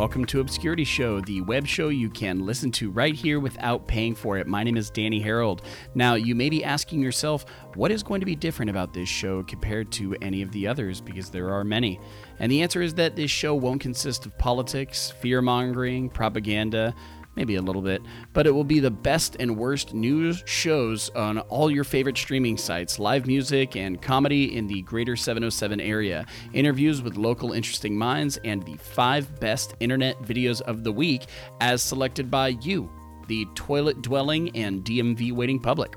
welcome to Obscurity Show, the web show you can listen to right here without paying for it. My name is Danny Harold. Now, you may be asking yourself, what is going to be different about this show compared to any of the others? Because there are many. And the answer is that this show won't consist of politics, fear mongering, propaganda, maybe a little bit, but it will be the best and worst news shows on all your favorite streaming sites, live music and comedy in the greater 707 area, interviews with local interesting minds, and the five best internet videos of the week as selected by you, the toilet dwelling and DMV waiting public.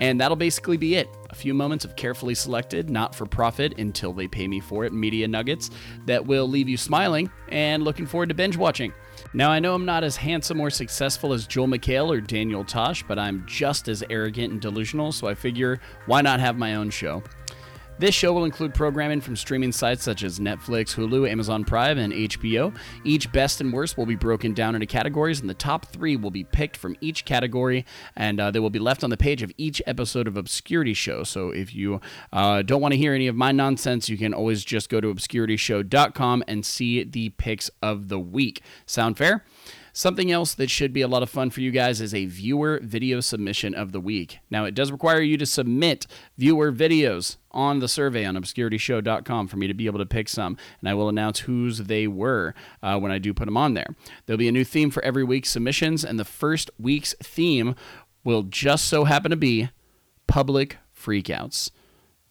And that'll basically be it. A few moments of carefully selected, not for profit until they pay me for it, media nuggets that will leave you smiling and looking forward to binge watching. Now, I know I'm not as handsome or successful as Joel McHale or Daniel Tosh, but I'm just as arrogant and delusional, so I figure why not have my own show? This show will include programming from streaming sites such as Netflix, Hulu, Amazon Prime, and HBO. Each best and worst will be broken down into categories, and the top three will be picked from each category, and uh, they will be left on the page of each episode of Obscurity Show. So if you uh, don't want to hear any of my nonsense, you can always just go to obscurityshow.com and see the picks of the week. Sound fair? Something else that should be a lot of fun for you guys is a viewer video submission of the week. Now, it does require you to submit viewer videos on the survey on obscurityshow.com for me to be able to pick some, and I will announce whose they were uh, when I do put them on there. There'll be a new theme for every week's submissions, and the first week's theme will just so happen to be public freakouts.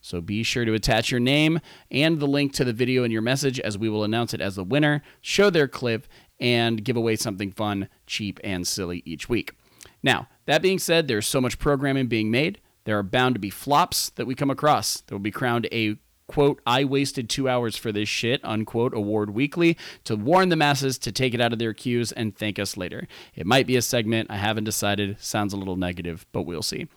So be sure to attach your name and the link to the video in your message as we will announce it as the winner, show their clip, and give away something fun, cheap, and silly each week. Now, that being said, there's so much programming being made. There are bound to be flops that we come across that will be crowned a quote, I wasted two hours for this shit, unquote, award weekly to warn the masses to take it out of their queues and thank us later. It might be a segment. I haven't decided. Sounds a little negative, but we'll see.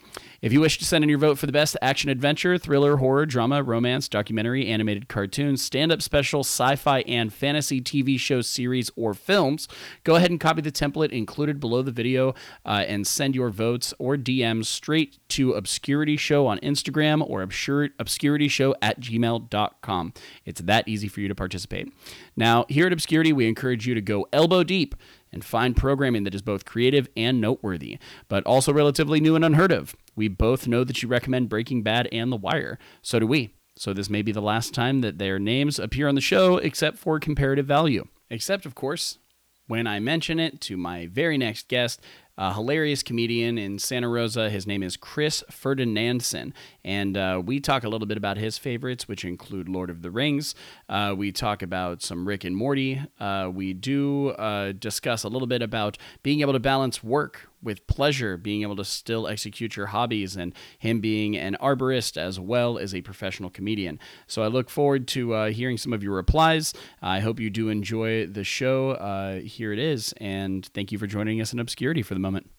If you wish to send in your vote for the best action adventure, thriller, horror, drama, romance, documentary, animated cartoon, stand up special, sci fi, and fantasy TV show series or films, go ahead and copy the template included below the video uh, and send your votes or DMs straight to Obscurity Show on Instagram or obscur- obscurityshow at gmail.com. It's that easy for you to participate. Now, here at Obscurity, we encourage you to go elbow deep and find programming that is both creative and noteworthy, but also relatively new and unheard of. We both know that you recommend Breaking Bad and The Wire. So do we. So this may be the last time that their names appear on the show, except for comparative value. Except, of course, when I mention it to my very next guest, a hilarious comedian in Santa Rosa. His name is Chris Ferdinandson. And uh, we talk a little bit about his favorites, which include Lord of the Rings. Uh, we talk about some Rick and Morty. Uh, we do uh, discuss a little bit about being able to balance work with pleasure, being able to still execute your hobbies, and him being an arborist as well as a professional comedian. So I look forward to uh, hearing some of your replies. I hope you do enjoy the show. Uh, here it is, and thank you for joining us in Obscurity for the moment.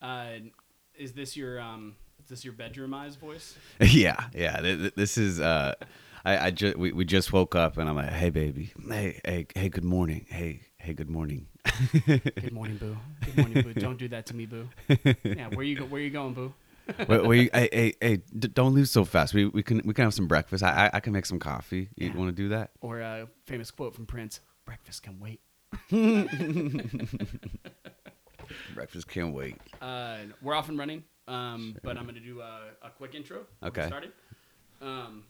Uh, is this your um, is this your bedroom eyes voice? yeah, yeah. th- th- This is. Uh, I, I just we, we just woke up and I'm like, hey baby, hey hey hey, good morning, hey hey, good morning. Good morning, boo. Good morning, boo. Don't do that to me, boo. Yeah, where you go? Where you going, boo? wait, wait, hey hey hey, d- don't leave so fast. We we can we can have some breakfast. I I, I can make some coffee. You Yeah. want to do that? Or a famous quote from Prince: "Breakfast can wait." Breakfast can't wait. Uh, we're off and running, um, but I'm going to do a, a quick intro. Okay. Started. Um,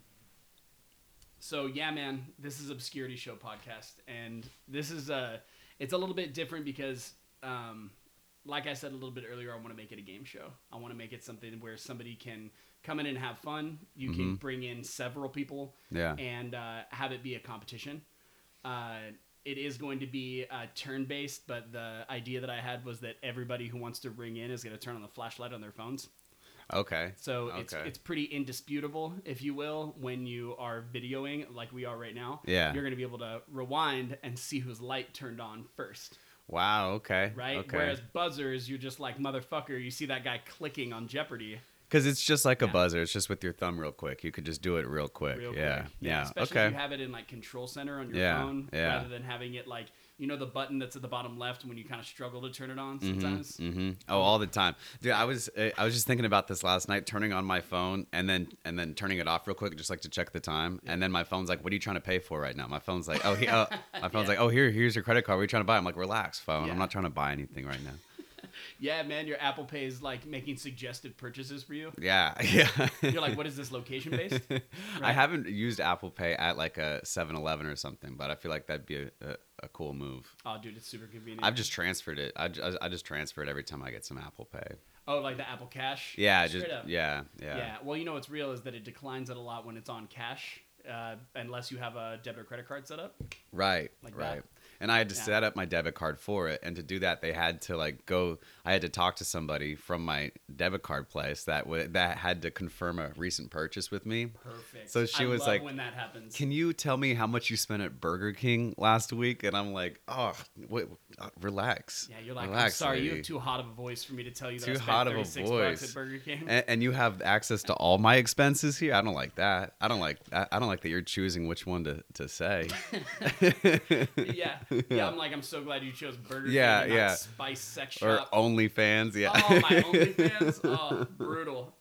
so yeah, man, this is Obscurity Show podcast, and this is uh, it's a little bit different because, um, like I said a little bit earlier, I want to make it a game show. I want to make it something where somebody can come in and have fun. You can bring in several people, Yeah. and uh, have it be a competition. Uh, it is going to be uh, turn based, but the idea that I had was that everybody who wants to ring in is going to turn on the flashlight on their phones. Okay. So it's Okay. it's pretty indisputable, if you will, when you are videoing like we are right now. Yeah. You're going to be able to rewind and see whose light turned on first, Wow. Okay. right? Okay. Whereas buzzers, you're just like motherfucker. You see that guy clicking on Jeopardy Because it's just like a buzzer. It's just with your thumb real quick. You could just do it real quick. real yeah. quick. Yeah. Especially Okay. if you have it in like control center on your Yeah, phone yeah. rather than having it like You know the button that's at the bottom left when you kind of struggle to turn it on sometimes. mm-hmm, Oh, all the time, dude. I was uh, I was just thinking about this last night, turning on my phone and then and then turning it off real quick, just like to check the time. And then my phone's like, "What are you trying to pay for right now?" My phone's like, "Oh, he, uh, my phone's Yeah. like, oh, here, here's your credit card. What are you trying to buy?" I'm like, "Relax, phone. Yeah. I'm not trying to buy anything right now." Yeah, man, your Apple Pay is like making suggested purchases for you. Yeah, yeah. You're like, what is this location based? I haven't used Apple Pay at like a 7-Eleven or something, but I feel like that'd be a, a, a cool move. Oh, dude, it's super convenient. I've just transferred it. I, ju- I just transfer it every time I get some Apple Pay. oh, like the Apple Cash. Yeah, Straight just up. yeah, yeah, Yeah. Well, you know what's real is that it declines it a lot when it's on cash, uh, unless you have a debit or credit card set up. Right, Like right. that. And I had to Yeah. set up my debit card for it, and to do that, they had to like go. I had to talk to somebody from my debit card place that would that had to confirm a recent purchase with me. Perfect. So she I was like, when that happens. Can you tell me how much you spent at Burger King last week? And I'm like, oh, wait, uh, relax. yeah, you're like, I'm relax, sorry, you lady." have too hot of a voice for me to tell you that Too I spent hot of a voice. at Burger King. and, and you have access to all my expenses here. I don't like that. I don't like. I, I don't like that you're choosing which one to to say. yeah. yeah, I'm like, I'm so glad you chose Burger Yeah, King yeah. Spice Sex or Shop. OnlyFans. Yeah. Oh, my OnlyFans. Oh, brutal.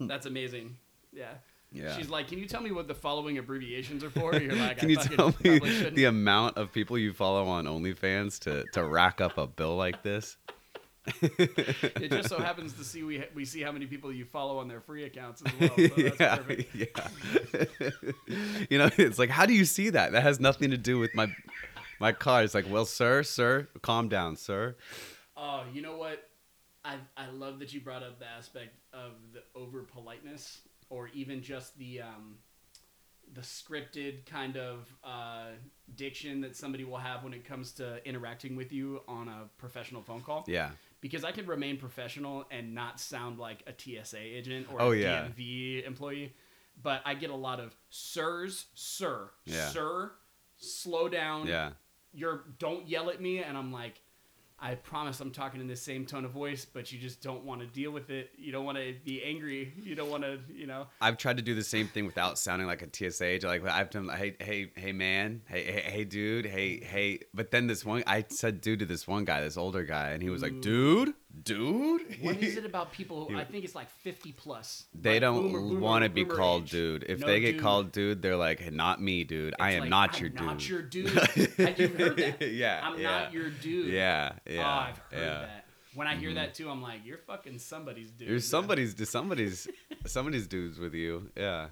That's amazing. Yeah. Yeah. She's like, can you tell me what the following abbreviations are for? You're like, Can I you tell me the amount of people you follow on OnlyFans to to rack up a bill like this? It just so happens to see we we see how many people you follow on their free accounts as well. So that's yeah, perfect. yeah. you know, it's like, how do you see that? That has nothing to do with my my car. is like, well, sir, sir, calm down, sir. Oh, you know what? I I love that you brought up the aspect of the over politeness, or even just the um, the scripted kind of uh, diction that somebody will have when it comes to interacting with you on a professional phone call. Yeah, Because I can remain professional and not sound like a TSA agent or Oh, a yeah. DMV employee, but I get a lot of sirs, sir, Yeah. sir, slow down yeah. You're don't yell at me and i'm like i promise i'm talking in the same tone of voice but you just don't want to deal with it. You don't want to be angry. You don't want to you know. I've tried to do the same thing without sounding like a TSA. Like I've done, hey, hey, hey, man, hey, hey, hey, dude, hey, hey. But then this one, I said dude to this one guy, this older guy, and he was like, dude, dude. what is it about people who, i think it's like 50 plus They like don't want to be called age. dude. If No they get dude. called dude, they're like, hey, not me, dude. I It's am like, not I'm your dude. not your dude have you heard that Yeah, i'm yeah. not your dude Yeah, oh, yeah. i've heard yeah. Mm-hmm. that when i hear that too i'm like you're fucking somebody's dude You're somebody's somebody's somebody's dudes with you. Yeah,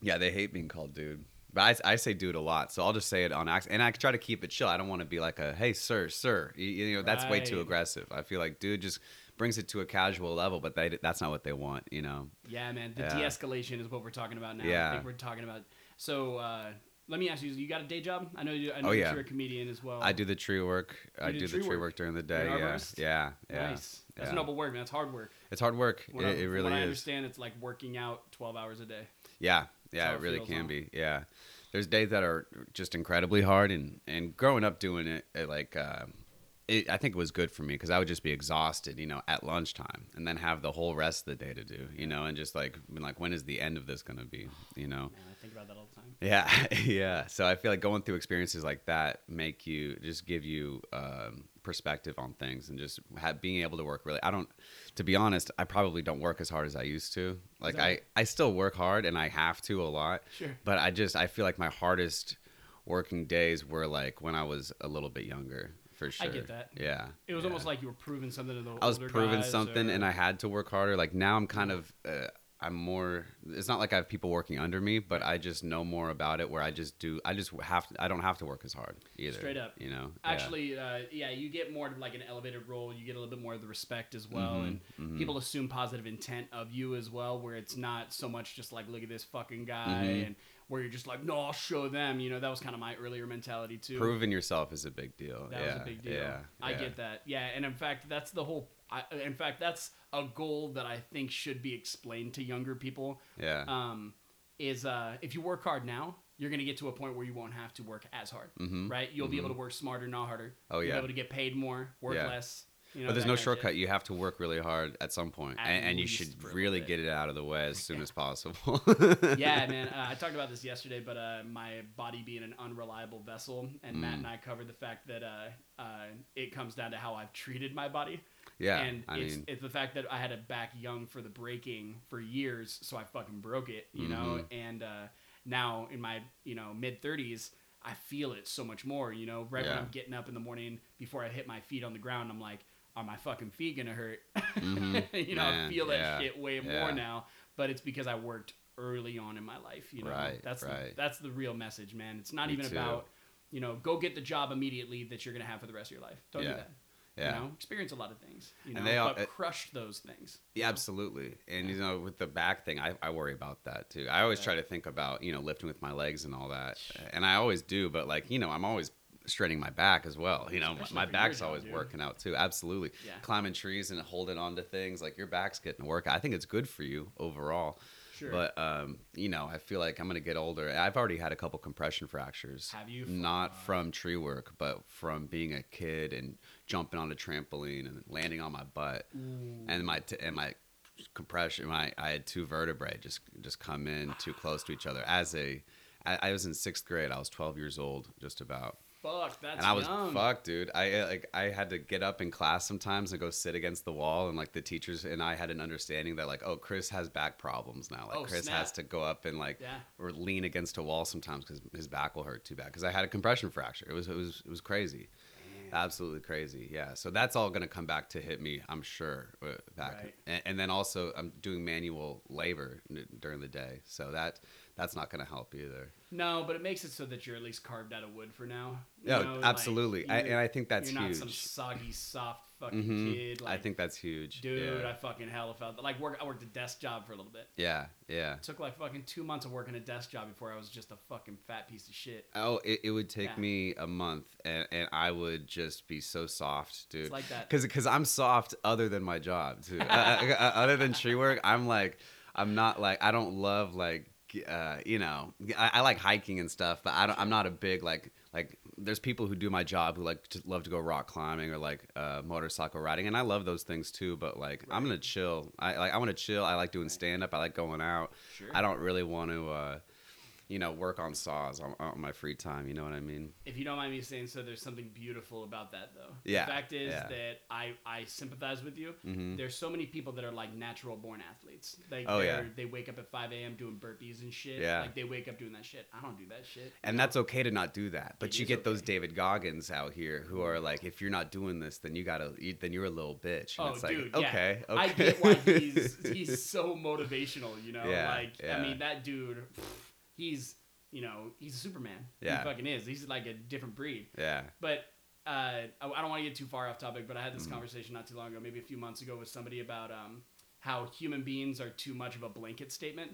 yeah. They hate being called dude, but I, I say dude a lot, so I'll just say it on accident, and I try to keep it chill. I don't want to be like a hey sir sir. You, you know that's way too aggressive. I feel like dude just brings it to a casual level, but they, that's not what they want. You know. Yeah, man. The Yeah. de-escalation is what we're talking about now. Yeah. I think we're talking about. So uh, let me ask you: You got a day job? I know. you. I know oh, yeah. you're a comedian as well. I do the tree work. I do do tree the tree work. work during the day. Yeah, yeah, yeah. Nice. That's yeah. noble work, man. That's hard work. It's hard work. When it, I- it really what I understand, it's like working out 12 hours a day. Yeah, yeah, it it really can be. Yeah, there's days that are just incredibly hard, and and growing up doing it, it like, uh, it, I think it was good for me because I would just be exhausted, you know, at lunchtime, and then have the whole rest of the day to do, you know, and just like, been like, when is the end of this gonna be, you know? Man, I think about that all the time. Yeah, yeah. So I feel like going through experiences like that make you just give you um, perspective on things and just have, being able to work really. I don't, to be honest, I probably don't work as hard as I used to. Like I, I still work hard and I have to a lot. Sure. But I just I feel like my hardest working days were like when I was a little bit younger. For sure. I get that. Yeah. It was yeah. almost like you were proving something to the I was proving something or- and I had to work harder. Like now I'm kind of uh, I'm more it's not like I have people working under me, but I just know more about it where I just do I just have to I don't have to work as hard either. Straight up. You know. Yeah. Actually, uh, yeah, you get more of like an elevated role. You get a little bit more of the respect as well, Mhm, and people assume positive intent of you as well. Where it's not so much just like, look at this fucking guy, Mhm. and where you're just like, no, I'll show them. You know, that was kind of my earlier mentality too. proving yourself is a big deal. That yeah. was a big deal. Yeah. I yeah. get that. Yeah, and in fact, that's the whole. I, in fact, that's a goal that I think should be explained to younger people. Yeah. Um, is uh, if you work hard now, you're gonna get to a point where you won't have to work as hard, Mhm. right? You'll be able to work smarter, not harder. Oh, You'll yeah. be able to get paid more, work Yeah. less. You know, but there's no shortcut. You have to work really hard at some point, At and, and you should really get it out of the way as soon as possible. yeah, man. Uh, I talked about this yesterday, but uh, my body being an unreliable vessel, and Matt Mm. and I covered the fact that uh, uh, it comes down to how I've treated my body. Yeah, and I it's mean- it's the fact that I had it back young for the breaking for years, so I fucking broke it, you know. Mm-hmm. And uh, now in my you know mid thirties, I feel it so much more. You know, right when I'm getting up in the morning before I hit my feet on the ground, I'm like, are my fucking feet gonna hurt? Mhm. you know, I feel that yeah, shit way yeah. more now. But it's because I worked early on in my life. You know, Right, that's the, right. that's the real message, man. It's not Me even too. about you know go get the job immediately that you're gonna have for the rest of your life. Don't do that. Yeah. You know, experience a lot of things. You know, And they all- but it- crush those things. Yeah, absolutely. And you know, with the back thing, I, I worry about that too. I always try to think about you know lifting with my legs and all that, and I always do. But like you know, I'm always straining my back as well. You know, Especially my back's always dude. working out too. Absolutely, Yeah. climbing trees and holding on to things like your back's getting to work. I think it's good for you overall. Sure. But um, you know, I feel like I'm gonna get older. I've already had a couple compression fractures. Have you? Not Fuck. from tree work, but from being a kid and jumping on a trampoline and landing on my butt and my t- and my compression my I had two vertebrae just just come in too close to each other as a I, I was in sixth grade I was 12 years old just about Fuck, that's and I was young. fucked dude. I uh, like I had to get up in class sometimes and go sit against the wall and like the teachers and I had an understanding that like oh Chris has back problems now. Like Oh, Chris snap. has to go up and like Yeah. or lean against a wall sometimes because his back will hurt too bad because I had a compression fracture. It was it was it was crazy. Absolutely crazy. Yeah. So that's all going to come back to hit me i'm sure uh, back. Right. and, and then also i'm doing manual labor n- during the day. So that that's not going to help either No, but it makes it so that you're at least carved out of wood for now. You Yeah, know, like, absolutely. I- and I think that's you're not some huge. soggy, soft fucking Mhm. kid. Like, i think that's huge dude, yeah I fucking hella felt like work. I worked a desk job for a little bit. yeah, yeah. It took like fucking two months of working a desk job before I was just a fucking fat piece of shit. Oh, it, it would take Yeah. me a month, and, and I would just be so soft, dude. It's like that. Because because I'm soft other than my job too. uh, uh, other than tree work, I'm like I'm not like I don't love like uh, you know I, I like hiking and stuff, but I don't, I'm not a big like like. There's people who do my job who like to love to go rock climbing or like uh, motorcycle riding, and I love those things too. But like I'm gonna chill. I like I want to chill. I like doing stand up. I like going out. Sure. I don't really want to. Uh, you know, work on saws on, on my free time. You know what I mean? If you don't mind me saying so, there's something beautiful about that, though. Yeah, The fact is yeah. that I, I sympathize with you. Mhm. There's so many people that are like natural born athletes. Like, Oh, yeah. They wake up at 5 a.m. doing burpees and shit. Yeah. Like, they wake up doing that shit. I don't do that shit. And that's okay to not do that. But It you get those. David Goggins out here who are like, if you're not doing this, then you gotta, then you're a little bitch. And Oh, it's like, dude, okay, yeah. okay. I get why he's he's so motivational. You know, Yeah, like yeah. I mean, that dude, he's you know he's a Superman. Yeah. he fucking is. He's like a different breed. yeah, But uh, I, I don't want to get too far off topic. But I had Mm-hmm. this conversation not too long ago, maybe a few months ago, with somebody about um, how human beings are too much of a blanket statement.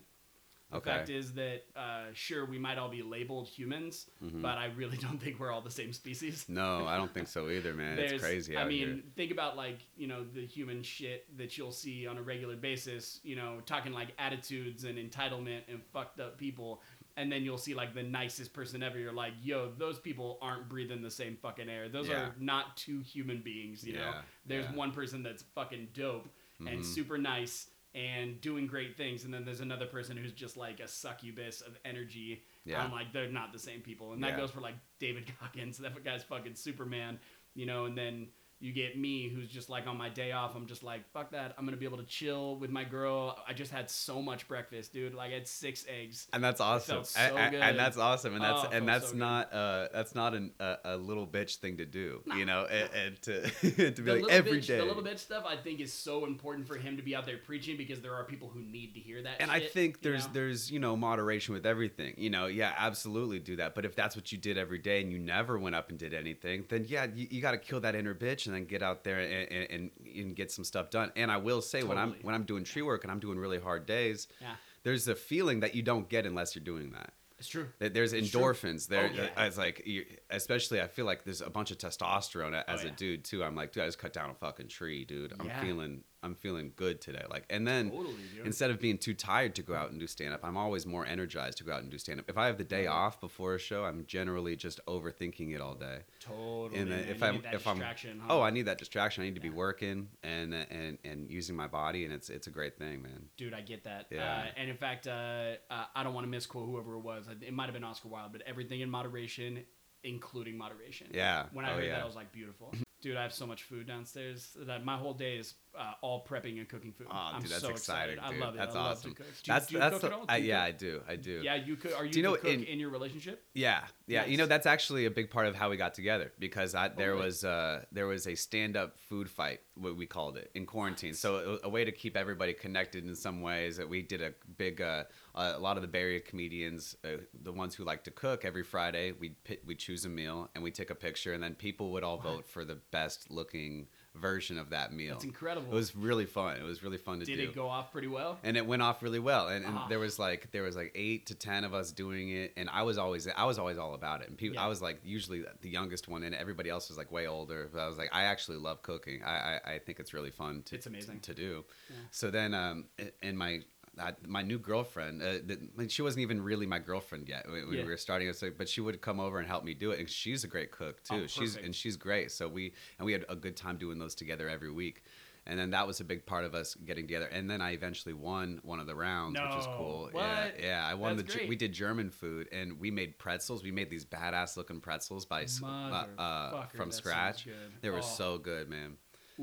The Okay. fact is that uh, sure we might all be labeled humans, Mm-hmm. but I really don't think we're all the same species. no, I don't think so either, man. It's crazy I mean, here. think about like you know the human shit that you'll see on a regular basis. You know, talking like attitudes and entitlement and fucked up people, and then you'll see like the nicest person ever. You're like, yo, those people aren't breathing the same fucking air. Those Yeah. are not two human beings. You know, there's yeah. Mm-hmm. one person that's fucking dope and super nice and doing great things, and then there's another person who's just like a succubus of energy. Yeah. I'm like, they're not the same people, and that Yeah. goes for like David Goggins. That guy's fucking Superman, you know. And then you get me, who's just like on my day off, I'm just like, fuck that. I'm gonna be able to chill with my girl. I just had so much breakfast, dude. Like I had six eggs. And that's awesome. so A- a- good. and that's awesome. And that's Oh, and that's so not uh that's not an, a, a little bitch thing to do. You know, and, and to to be The like every bitch, day. the little bitch stuff, I think, is so important for him to be out there preaching because there are people who need to hear that. and I shit, think you there's know? there's you know moderation with everything. You know, yeah, absolutely do that. But if that's what you did every day and you never went up and did anything, then yeah, you, you got to kill that inner bitch and then get out there and, and, and, get some stuff done. And I will say when I'm when I'm doing tree work and I'm doing really hard days, Yeah. there's a feeling that you don't get unless you're doing that. It's true. That There's It's true. endorphins. There, Oh, yeah. it's like, you, especially I feel like there's a bunch of testosterone oh, as Oh, a dude too. I'm like, dude, I just cut down a fucking tree, dude. I'm Yeah. feeling I'm feeling good today. Like, and then Totally, instead of being too tired to go out and do stand up, I'm always more energized to go out and do stand up. If I have the day off before a show, I'm generally just overthinking it all day. Totally. And then if I'm need that if I'm distraction, huh? oh, I need that distraction. I need to be working and and and using my body, and it's it's a great thing, man. Dude, I get that. Yeah. Uh, and in fact, uh, uh, I don't want to misquote whoever it was. It might have been Oscar Wilde, but everything in moderation, including moderation. Yeah. When I Oh, heard yeah. that, I was like, beautiful. Dude, I have so much food downstairs that my whole day is uh, all prepping and cooking food. Oh, I'm dude, that's so exciting, excited. dude. I love it. That's I love awesome. Do you, that's do you that's cook the, at all? Do yeah, cook? I do. I do. Yeah, you could. Are you, Do you know cook in, in- your relationship? Yeah, yeah. You know that's actually a big part of how we got together because I, there was uh, there was a stand up food fight, what we called it in quarantine. So a, a way to keep everybody connected in some ways. That we did a big uh, a lot of the Bay Area comedians, uh, the ones who like to cook, every Friday we we choose a meal and we take a picture, and then people would all vote for the best looking version of that meal. That's incredible. It was really fun. It was really fun to Did do Did it go off pretty well? and it went off really well and, and Ah. there was like there was like eight to ten of us doing it and i was always i was always all about it and people Yeah. i was like usually the youngest one and everybody else was like way older but i was like i actually love cooking i i, I think it's really fun to It's amazing. to, do Yeah. so then um and my I, my new girlfriend, uh, the, she wasn't even really my girlfriend yet when, when Yeah. we were starting. Like, but she would come over and help me do it, and she's a great cook too. Oh, she's and she's great. So we and we had a good time doing those together every week. And then that was a big part of us getting together. And then I eventually won one of the rounds, which was No. cool. What? Yeah, yeah. I won That's the. Great. We did German food, and we made pretzels. We made these badass looking pretzels by uh, uh, from scratch. They were Oh. so good, man.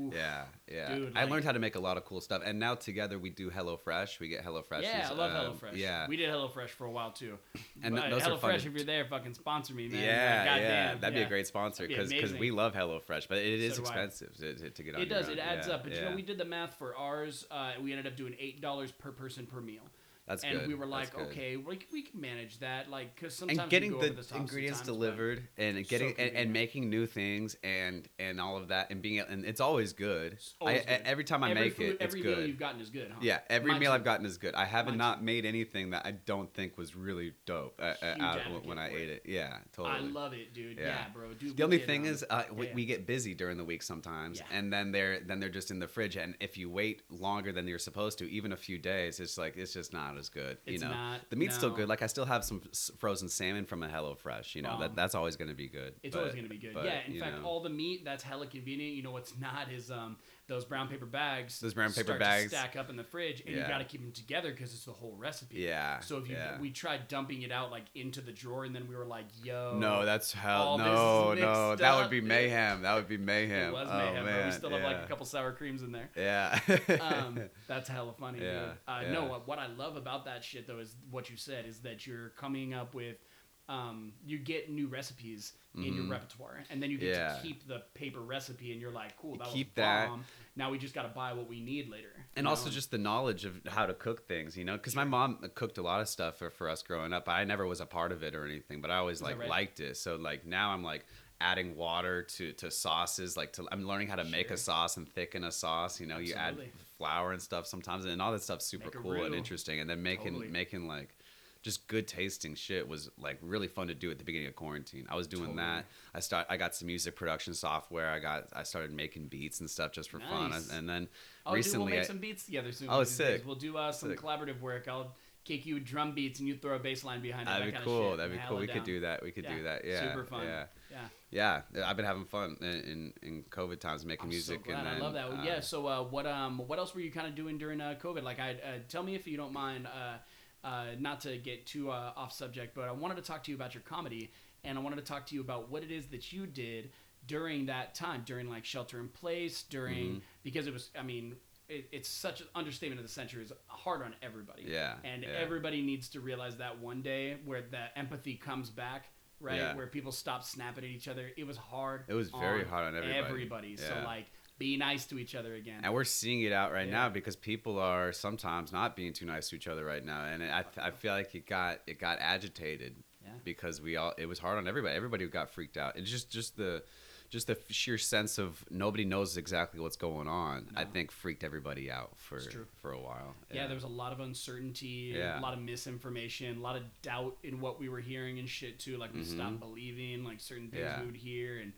Oof. Yeah, yeah. Dude, I like- learned how to make a lot of cool stuff, and now together we do HelloFresh. We get HelloFresh. Yeah, I love um, HelloFresh. Yeah, we did HelloFresh for a while too. And But those are fun HelloFresh, if you're there, fucking sponsor me, man. yeah, Like, yeah. goddamn, That'd be a great sponsor That'd because we love HelloFresh, but it is So expensive to, to, get on. It does. own. It adds Yeah, up. But you yeah. know, we did the math for ours. Uh, we ended up doing eight dollars per person per meal. That's and good. we were like, okay, we, c- we can manage that. Like, because sometimes and we getting go the over the ingredients delivered and getting and, and making new things and and all of that and being and it's always good. always I, good. every time I every make food, it, it's every meal good. you've gotten is good, huh? yeah, every meal. I've gotten is good. I haven't not made anything that I don't think was really dope uh, uh, Huge out advocate when I ate it. it. Yeah, totally. I love it, dude. Yeah, Yeah. bro. Dude, The only thing um, is, uh, we, yeah. we get busy during the week sometimes, Yeah. and then they're then they're just in the fridge. And if you wait longer than you're supposed to, even a few days, it's like it's just not as good. It's you know, not, the meat's still good. Like I still have some frozen salmon from a HelloFresh. You know, Um, that that's always going to be good. It's but- always going to be good. but, yeah, in fact, know. all the meat that's hella convenient. You know what's not is um those brown paper bags. Those brown paper bags. stack up in the fridge, and you got to keep them together because it's the whole recipe. Yeah. So if you yeah. we tried dumping it out like into the drawer, and then we were like, "Yo, no, that's hell. all No, no, that would be mayhem. That would be mayhem. it was oh, mayhem. Man. But we still have like a couple sour creams in there." Yeah. um, that's hella funny. Yeah, dude. Uh, yeah. No, what, what I love about that shit though is what you said is that you're coming up with, um, you get new recipes in your Mhm. repertoire, and then you get Yeah. to keep the paper recipe, and you're like, cool, that keep was that. Now we just got to buy what we need later. and you also know? just the knowledge of how to cook things, you know, because my mom cooked a lot of stuff for, for us growing up. I never was a part of it or anything, but I always that like right? liked it. So like now I'm like adding water to to sauces. Like to I'm learning how to make a sauce and thicken a sauce. You know, you add flour and stuff sometimes, and all that stuff's super cool and interesting. And then making Totally. making like just good tasting shit was like really fun to do at the beginning of quarantine. I was doing Totally. that. I start I got some music production software. I got I started making beats and stuff just for fun. Nice. And then Oh, dude, recently we'll make I- some beats together soon. Oh, these days. sick. We'll do uh, some Sick. collaborative work. I'll kick you drum beats, and you throw a bass line behind it. That'd that be cool. That'd be cool. We it could do that. We could do that. Yeah. Super fun. Yeah. Yeah. Yeah. I've been having fun in in, in COVID times making I'm music. So and I then, love that. uh, yeah. So, uh, what um, what else were you kind of doing during uh, COVID? Like, I uh, tell me if you don't mind. Uh, not to get too uh, off subject, but I wanted to talk to you about your comedy, and I wanted to talk to you about what it is that you did during that time, during like shelter in place, during Mm-hmm. because it was. I mean. It, it's such an understatement of the century. It's hard on everybody. Yeah, And yeah. everybody needs to realize that one day where the empathy comes back, right? Yeah. Where people stop snapping at each other. It was hard. It was very hard on everybody. Everybody. So like, be nice to each other again. And we're seeing it out right Yeah. now because people are sometimes not being too nice to each other right now, and I, I feel like it got it got agitated Yeah. because we all it was hard on everybody. Everybody got freaked out. It's just just the just the sheer sense of nobody knows exactly what's going on. I think freaked everybody out for for a while. yeah, there was a lot of uncertainty, Yeah. a lot of misinformation, a lot of doubt in what we were hearing and shit too. Like we Mhm. stopped believing like certain things Yeah. we would hear, and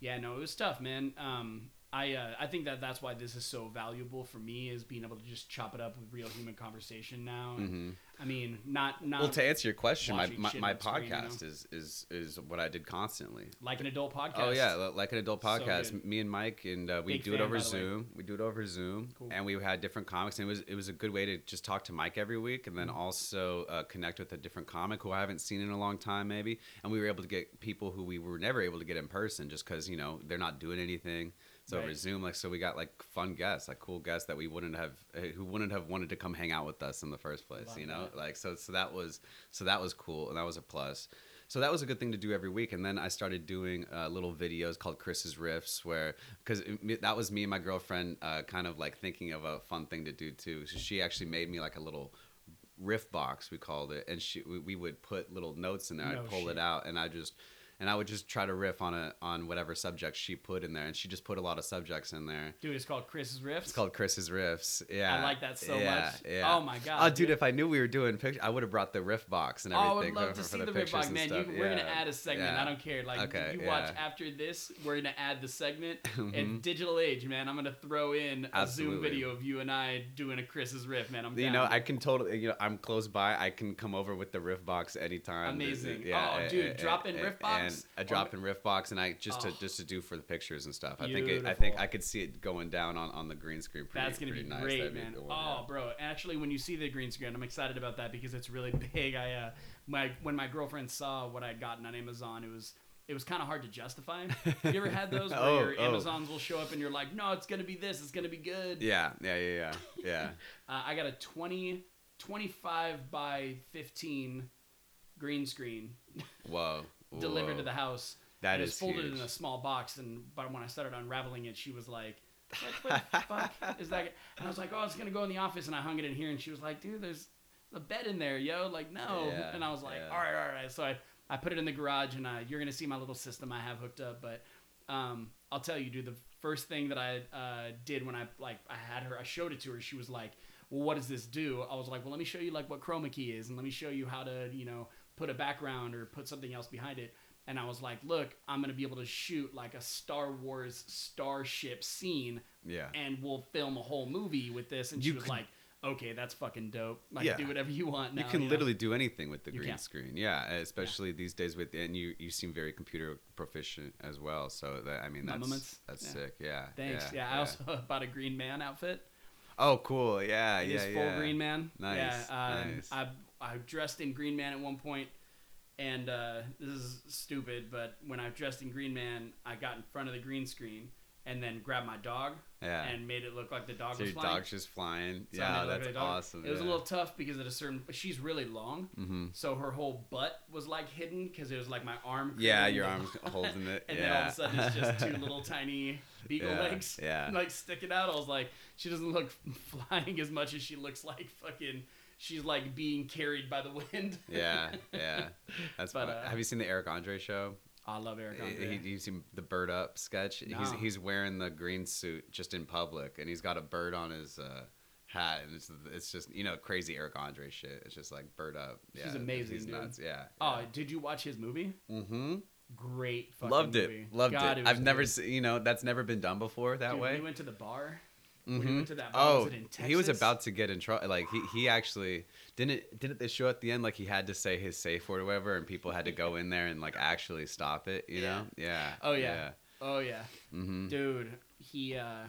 yeah, no, it was tough, man. Um, I uh, I think that that's why this is so valuable for me is being able to just chop it up with real human conversation now. And, I mean, not not Well, to answer your question, my, my, my on screen, you know? podcast is, is is what I did constantly. like an adult podcast. Oh yeah, like an adult podcast. good. Me and Mike, and uh, we Big do it over by the way. Zoom. We do it over Zoom, Cool. and we had different comics, and it was it was a good way to just talk to Mike every week, and then Mm-hmm. also uh, connect with a different comic who I haven't seen in a long time, maybe. And we were able to get people who we were never able to get in person, just because you know they're not doing anything. So over Zoom, like so, we got like fun guests, like cool guests that we wouldn't have, eh, who wouldn't have wanted to come hang out with us in the first place, Love you know. that. Like so, so that was so that was cool, and that was a plus. So that was a good thing to do every week. And then I started doing uh, little videos called Chris's Riffs, where because that was me and my girlfriend uh, kind of like thinking of a fun thing to do too. So she actually made me like a little riff box, we called it, and she we, we would put little notes in there. No I'd pull shit. it out, and I just and I would just try to riff on a on whatever subject she put in there, and she just put a lot of subjects in there. Dude, it's called Chris's Riffs. It's called Chris's Riffs. Yeah, I like that so yeah, much. Yeah. Oh my god. Oh, dude, if I knew we were doing pictures, I would have brought the riff box and everything. Oh, I would love for, to for see the, the, riff box, man. You, stuff. we're gonna add a segment. Yeah. I don't care. Like Okay, you watch yeah. Mm-hmm. after this, we're gonna add the segment. And digital age, man. I'm gonna throw in a Zoom video of you and I doing a Chris's riff, man. I'm You down. know, I can totally. You know, I'm close by. I can come over with the riff box anytime. Amazing. Yeah, Oh, eh, dude, eh, drop in eh, riff eh, And a drop in riff box, and I just to Oh. just to do for the pictures and stuff. I think it, I think I could see it going down on, on the green screen. Pretty, That's gonna be nice. great, That'd be man. one, oh, yeah. bro. Actually, when you see the green screen, I'm excited about that because it's really big. I uh, my when my girlfriend saw what I'd gotten on Amazon, it was it was kind of hard to justify. You ever had those where Oh, your oh. Amazons will show up and you're like, no, it's gonna be this, it's gonna be good. Yeah, yeah, yeah, yeah, yeah. Uh, I got a 20, 25 by 15 green screen Whoa. Delivered whoa. to the house. That and is it's folded huge. in a small box, and but when I started unraveling it, she was like, "What the fuck is that?" And I was like, "Oh, it's gonna go in the office," and I hung it in here, and she was like, "Dude, there's a bed in there, yo." Like, no, Yeah, and I was like, yeah. "All right, all right." So I I put it in the garage, and uh, you're gonna see my little system I have hooked up, but. Um, I'll tell you, dude. The first thing that I uh, did when I like I had her, I showed it to her. She was like, "Well, what does this do?" I was like, "Well, let me show you like what chroma key is, and let me show you how to, you know, put a background or put something else behind it." And I was like, "Look, I'm gonna be able to shoot like a Star Wars starship scene, Yeah. and we'll film a whole movie with this." And she You was could- like, "Okay, that's fucking dope. Like, Yeah. do whatever you want." You can know? literally do anything with the You green can. screen. Yeah, especially these days with and you you seem very computer proficient as well. So that I mean that's that's Yeah. sick. Yeah. Thanks. Yeah, I also bought a Green Man outfit. Oh, cool. Yeah, It yeah, is full yeah. Green Man. Nice, Yeah, um, nice. I I dressed in Green Man at one point, and uh, this is stupid, but when I dressed in Green Man, I got in front of the green screen and then grabbed my dog Yeah. and made it look like the dog So was your flying. dog's just flying. So yeah, it that's like awesome. It was a little tough because at a certain, she's really long, mm-hmm. so her whole butt was like hidden because it was like my arm. Yeah, your arm's holding it. and yeah. then all of a sudden it's just two little tiny beagle Yeah, legs, yeah. like sticking out. I was like, she doesn't look flying as much as she looks like fucking. She's like being carried by the wind. yeah, yeah. That's But, uh, Have you seen the Eric Andre show? I love Eric Andre. he, you seen the bird up sketch? He's No. he's wearing the green suit just in public, and he's got a bird on his uh, hat, and it's it's just you know crazy Eric Andre shit. It's just like bird up. He's Yeah, amazing, He's dude. nuts. Yeah. oh, did you watch his movie? Mm-hmm. Great. Fucking Loved it. movie. Loved God, it. was I've never seen. You know, that's never been done before that Dude, way. We went to the bar. When we Mhm. went to that Oh, was it in he was about to get in trouble. Like he, he actually didn't didn't they show at the end like he had to say his safe word or whatever, and people had to go in there and like actually stop it. You know? Yeah. Oh yeah. Oh yeah. hmm Dude, he. uh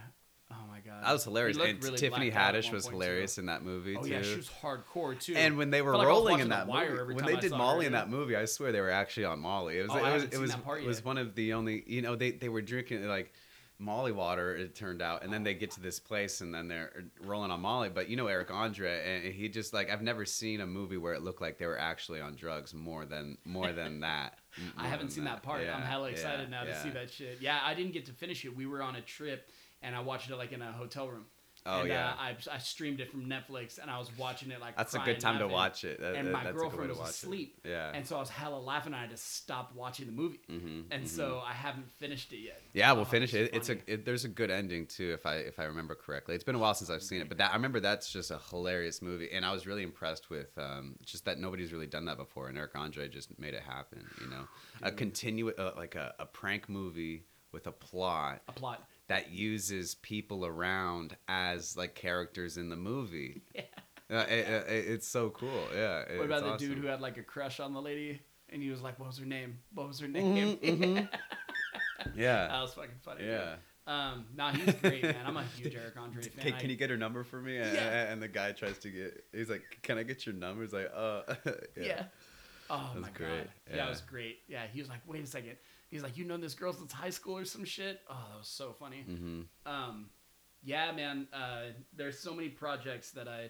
Oh my god. That was hilarious. He And really Tiffany Haddish was hilarious too. in that movie too. Oh too. yeah, she was hardcore too. and when they were like rolling in that Wire movie, every when they I did Molly her, in that movie, I swear they were actually on Molly. It was Oh, it was it was it was one of the only you know they they were drinking like Molly water it turned out and then they get to this place and then they're rolling on Molly but you know Eric Andre and he just like I've never seen a movie where it looked like they were actually on drugs more than more than that I haven't seen that part. I'm Yeah, hella yeah, excited now to yeah. see that shit. Yeah, I didn't get to finish it. We were on a trip, and I watched it like in a hotel room. Oh, and, yeah. Uh, I, I streamed it from Netflix, and I was watching it like. That's a good time to watch it. That- and that- my that's a good way girlfriend was watch it. asleep. Yeah. And so I was hella laughing. and I had to stop watching the movie. Mhm, And mhm. so I haven't finished it yet. Yeah, we'll Oh, finish it. It's a it, there's a good ending too, if I if I remember correctly. It's been a while since I've seen it, but that I remember that's just a hilarious movie, and I was really impressed with um, just that nobody's really done that before, and Eric Andre just made it happen. You know, a continue uh, like a, a prank movie with a plot A plot. That uses people around as like characters in the movie. Yeah. Uh, it- it- it's so cool. Yeah. What about the awesome. dude who had like a crush on the lady, and he was like, "What was her name? What was her name?" that Yeah. That was fucking funny. dude. Yeah. Um, nah, he's great, man. I'm a huge Eric Andre fan. Can, can you get her number for me? And, Yeah. and the guy tries to get. He's like, "Can I get your number?" He's like, "Uh." yeah. Oh my great. god. Yeah. Yeah. it was great. Yeah, he was like, "Wait a second. He's like, "You know this girl since high school or some shit?" Oh, that was so funny. hmm Um, yeah, man. Uh, there's so many projects that I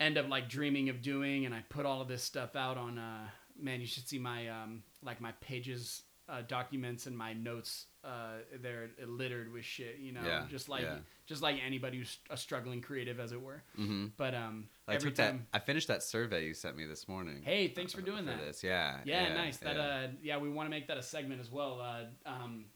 end up like dreaming of doing, and I put all of this stuff out on. Uh, man, you should see my um, like my pages, uh, documents, and my notes. Uh, they're littered with shit. You know, Yeah, just like yeah. just like anybody who's a struggling creative, as it were. hmm But um, I every took that. I finished that survey you sent me this morning. Hey, thanks for doing for that. This. Yeah. Yeah, nice. That yeah. uh, yeah, we want to make that a segment as well. Uh, um,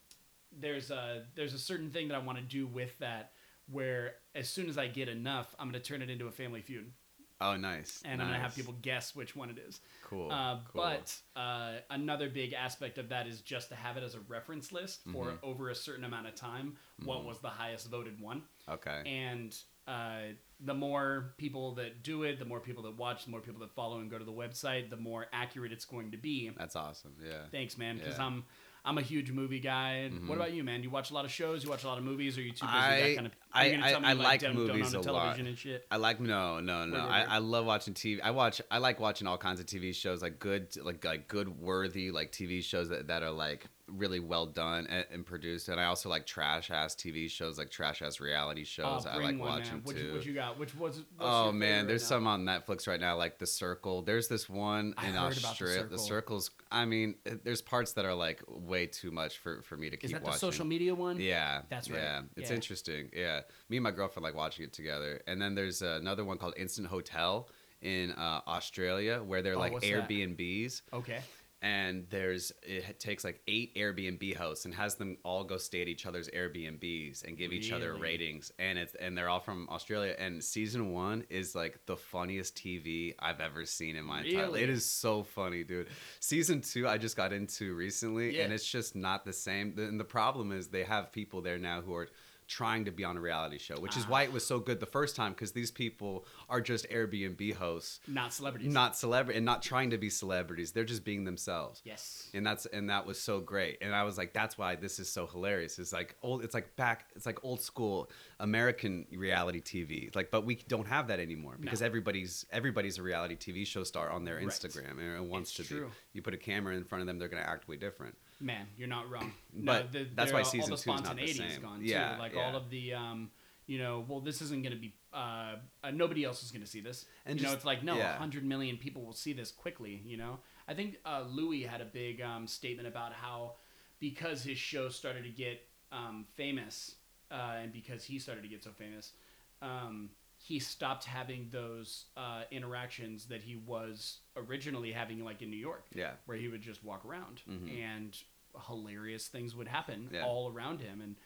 there's a there's a certain thing that I want to do with that, where as soon as I get enough, I'm gonna turn it into a Family Feud, Oh, nice. and I'm gonna have people guess which one it is. Cool. Uh, cool. But uh, another big aspect of that is just to have it as a reference list for Mhm. over a certain amount of time. What Mhm. was the highest voted one? okay. and uh, the more people that do it, the more people that watch, the more people that follow and go to the website, the more accurate it's going to be. That's awesome. Yeah. Thanks, man, because Yeah. I'm I'm a huge movie guy. And Mhm. What about you, man? You watch a lot of shows? You watch a lot of movies? Are you too busy? I- that kind of, I- are you gonna I- me I you, like movies a lot. television and shit. I like no no no. I. I love watching TV. I watch I like watching all kinds of TV shows like good like like good worthy like TV shows that, that are like really well done and, and produced. And I also like trash ass TV shows like trash ass reality shows. Oh, I like watching. What too. you, what you got? Which was? Oh man, there's right some on Netflix right now, like The Circle. There's this one in about The Australia. Circle. Circle's. I mean, there's parts that are like way too much for for me to now? keep Is that the social media one? Yeah, That's right. Yeah, it's Yeah. interesting. Yeah, me and my girlfriend like watching it together. And then there's another one called Instant Hotel in uh, Australia, where they're Oh, like what's that? Airbnbs, Okay. And there's it takes like eight Airbnb hosts and has them all go stay at each other's Airbnbs and give each other ratings. And it's and they're all from Australia. And season one is like the funniest TV I've ever seen in my entire. Really? It is so funny, dude. Season two I just got into recently, Yeah. and it's just not the same. And the problem is they have people there now who are trying to be on a reality show, which is Ah. why it was so good the first time because these people are just Airbnb hosts, Not celebrities. not celebrity, and not trying to be celebrities. They're just being themselves Yes. and that's and that was so great and i was like that's why this is so hilarious it's like old it's like back it's like old school american reality tv like but we don't have that anymore because No. everybody's everybody's a reality tv show star on their Right. instagram and wants It's to true. be you put a camera in front of them they're going to act way different Man, you're not wrong. But the, that's why are- season all the two is not the spontaneity is same. gone Yeah, too. Like yeah. all of the, um, you know, well, this isn't going to be. Uh, uh, nobody else is going to see this. And you know, it's like no, yeah. hundred million people will see this quickly. You know, I think uh, Louis had a big um, statement about how because his show started to get um, famous, uh, and because he started to get so famous, um, he stopped having those uh, interactions that he was originally having, like in New York yeah where he would just walk around Mhm. and hilarious things would happen Yeah. all around him and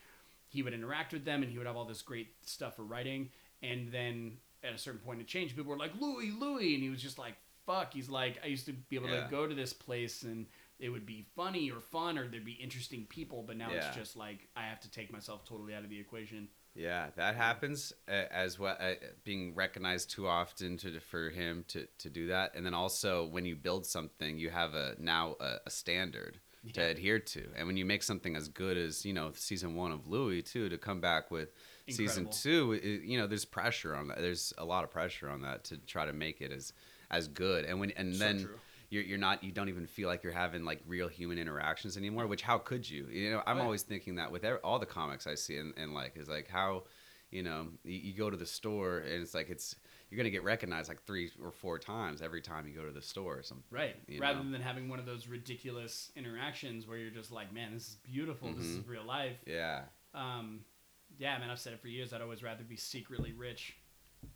he would interact with them and he would have all this great stuff for writing and then at a certain point it changed people were like louis louis and he was just like fuck he's like i used to be able Yeah. to go to this place and it would be funny or fun or there'd be interesting people but now Yeah. it's just like i have to take myself totally out of the equation Yeah, that happens uh, as well. Uh, being recognized too often to for him to to do that, and then also when you build something, you have a now a, a standard to adhere to, and when you make something as good as you know season one of Louie too, to come back with season two, it, you know, there's pressure on that. There's a lot of pressure on that to try to make it as as good, and when and So then. true. You're, you're not you don't even feel like you're having like real human interactions anymore which how could you you know i'm Right. always thinking that with every, all the comics i see and, and like is like how you know you, you go to the store and it's like it's you're gonna get recognized like three or four times every time you go to the store or something Right. Rather know? than having one of those ridiculous interactions where you're just like, man, this is beautiful. This is Mhm. real life. yeah Um, yeah, man, I've said it for years. I'd always rather be secretly rich.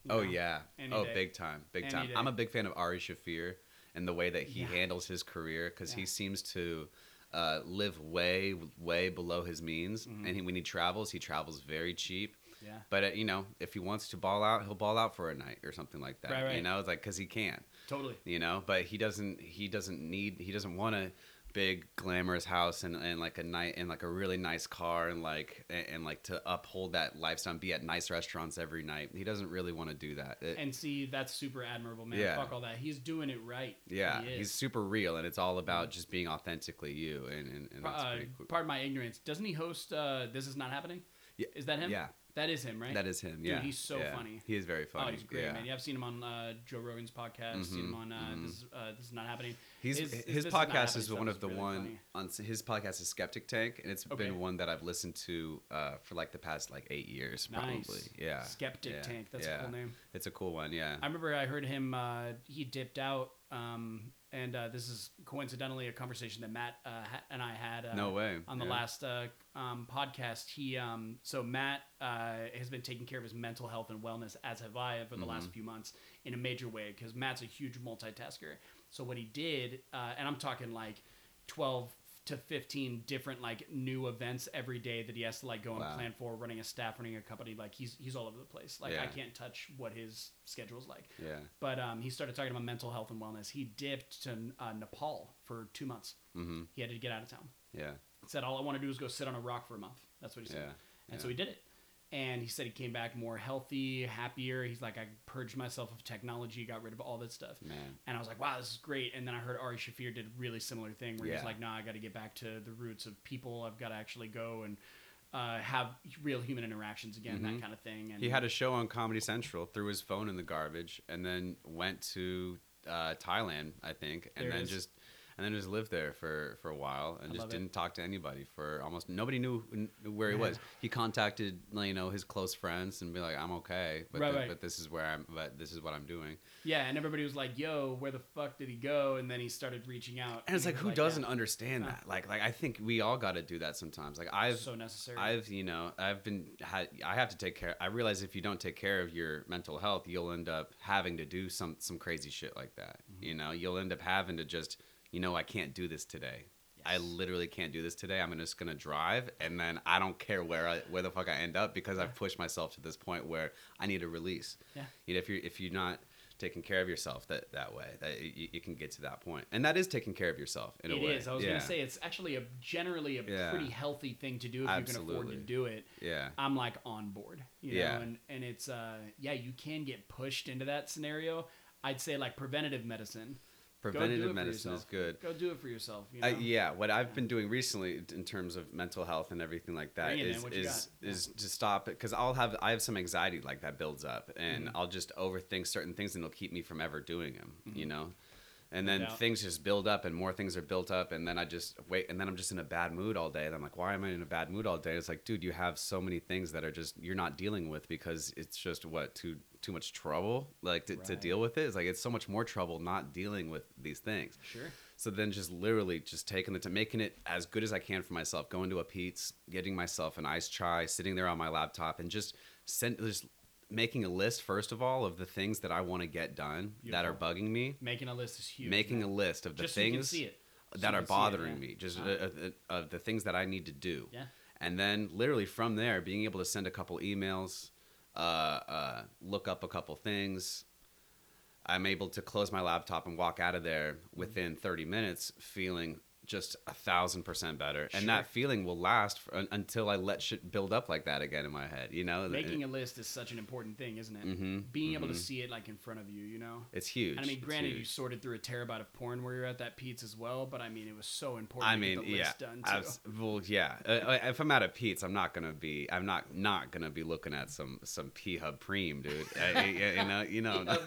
oh know? yeah oh day. big time big Any time day. i'm a big fan of ari shaffir and the way that he Yeah. handles his career because Yeah. he seems to uh, live way way below his means Mhm. and he, when he travels he travels very cheap Yeah. but uh, you know if he wants to ball out he'll ball out for a night or something like that Right, right. you know it's like because he can Totally. you know but he doesn't he doesn't need he doesn't want to big glamorous house and, and like a night and like a really nice car and like and, and like to uphold that lifestyle and be at nice restaurants every night. He doesn't really want to do that. It- And see, that's super admirable, man. Yeah. Fuck all that. He's doing it right. yeah, He he's super real and it's all about just being authentically you and and, and that's uh, pretty cool. pardon my ignorance. Doesn't he host uh, This Is Not Happening? Yeah. Is that him? Yeah. That is him, right? That is him. Dude, Yeah, he's so yeah. funny. He is very funny. Oh, he's great, yeah. man. Yeah, I've seen him on uh, Joe Rogan's podcast. Seen him on uh, this, is, uh, this is not happening. He's His- his, This Is podcast is one of the really one funny. on his podcast is Skeptic Tank, and it's Okay. been one that I've listened to uh, for like the past like eight years, probably. Nice. Yeah, Skeptic yeah, Tank. That's a cool name. It's a cool one. Yeah, I remember I heard him. Uh, he dipped out, um, and uh, this is coincidentally a conversation that Matt uh, and I had. Uh, No way. On the Yeah. last uh, um, podcast, he um, so Matt uh, has been taking care of his mental health and wellness, as have I, for the Mm-hmm. last few months, in a major way because Matt's a huge multitasker. So what he did, uh, and I'm talking like twelve to 15 different like new events every day that he has to like go and Wow. plan for running a staff running a company like he's he's all over the place like i can't touch what his schedule's like yeah. but um, he started talking about mental health and wellness. He dipped to uh, Nepal for two months. Mm-hmm. He had to get out of town. Yeah. Said all I want to do is go sit on a rock for a month. That's what he said. Yeah. And so he did it. And he said he came back more healthy, happier. He's like, I purged myself of technology, got rid of all that stuff. Man. And I was like, wow, this is great. And then I heard Ari Shaffir did a really similar thing where he's Yeah. like, nah, I got to get back to the roots of people. I've got to actually go and uh, have real human interactions again, that kind of thing. And Mm-hmm. He had a show on Comedy Central, threw his phone in the garbage, and then went to uh, Thailand, I think, and then just and then just lived there for for a while and I just didn't talk to anybody for almost nobody knew where he Yeah. was. He contacted you know his close friends and be like, I'm okay, but Right, th- right. but this is where I'm, but this is what I'm doing. Yeah, and everybody was like, "Yo, where the fuck did he go?" And then he started reaching out. And it's like, who doesn't yeah, understand that? Like, like I think we all got to do that sometimes. Like I've so necessary. I've you know I've been had I have to take care. I realize if you don't take care of your mental health, you'll end up having to do some some crazy shit like that. Mm-hmm. You know, you'll end up having to just you know I can't do this today. I literally can't do this today. I'm just gonna drive, and then I don't care where I, where the fuck I end up because I've pushed myself to this point where I need a release. Yeah. You know, if you're if you're not taking care of yourself that that way, that you, you can get to that point, and that is taking care of yourself in It a way. is. I was yeah. gonna say it's actually a generally a Yeah. pretty healthy thing to do if you can afford to do it. Yeah. I'm like on board. You Yeah. know, and and it's uh yeah, you can get pushed into that scenario. I'd say like preventative medicine. Go do it Preventative medicine is good. Go do it for yourself. You know? I, yeah, what I've been doing recently in terms of mental health and everything like that Bring is is got? is to stop it because I'll have I have some anxiety like that builds up and Mm-hmm. I'll just overthink certain things and it'll keep me from ever doing them. You know. And then doubt. things just build up and more things are built up. And then I just wait and then I'm just in a bad mood all day. And I'm like why am I in a bad mood all day? It's like dude you have so many things that are just you're not dealing with because it's just what too too much trouble like to, to deal with it? It's like it's so much more trouble not dealing with these things. Sure. so then just literally just taking the time, making it as good as I can for myself, going to a Pete's, getting myself an iced chai, sitting there on my laptop and just send just making a list first of all of the things that I want to get done that are bugging me, Making a list is huge. making man. a list of the just so things. So that you are see it, bothering yeah. me, just Uh-huh. uh, uh, uh, of the things that I need to do. Yeah. And then literally from there, being able to send a couple emails, uh, uh, look up a couple things. I'm able to close my laptop and walk out of there Mm-hmm. within 30 minutes feeling just a thousand percent better. Sure. And that feeling will last for, un, until I let shit build up like that again in my head, you know? Making a list is such an important thing, isn't it? Mhm, Being able to mhm. see it like in front of you, you know. it's huge. And I mean, granted, you sorted through a terabyte of porn where you're at that Pete's as well, but I mean, it was so important. I to mean, get the yeah. list done too. abs- well, yeah. Uh, Uh, if I'm at a Pete's, I'm not gonna be. I'm not not gonna be looking at some some P Hub Preem, dude. Uh, you know, you know. Ah,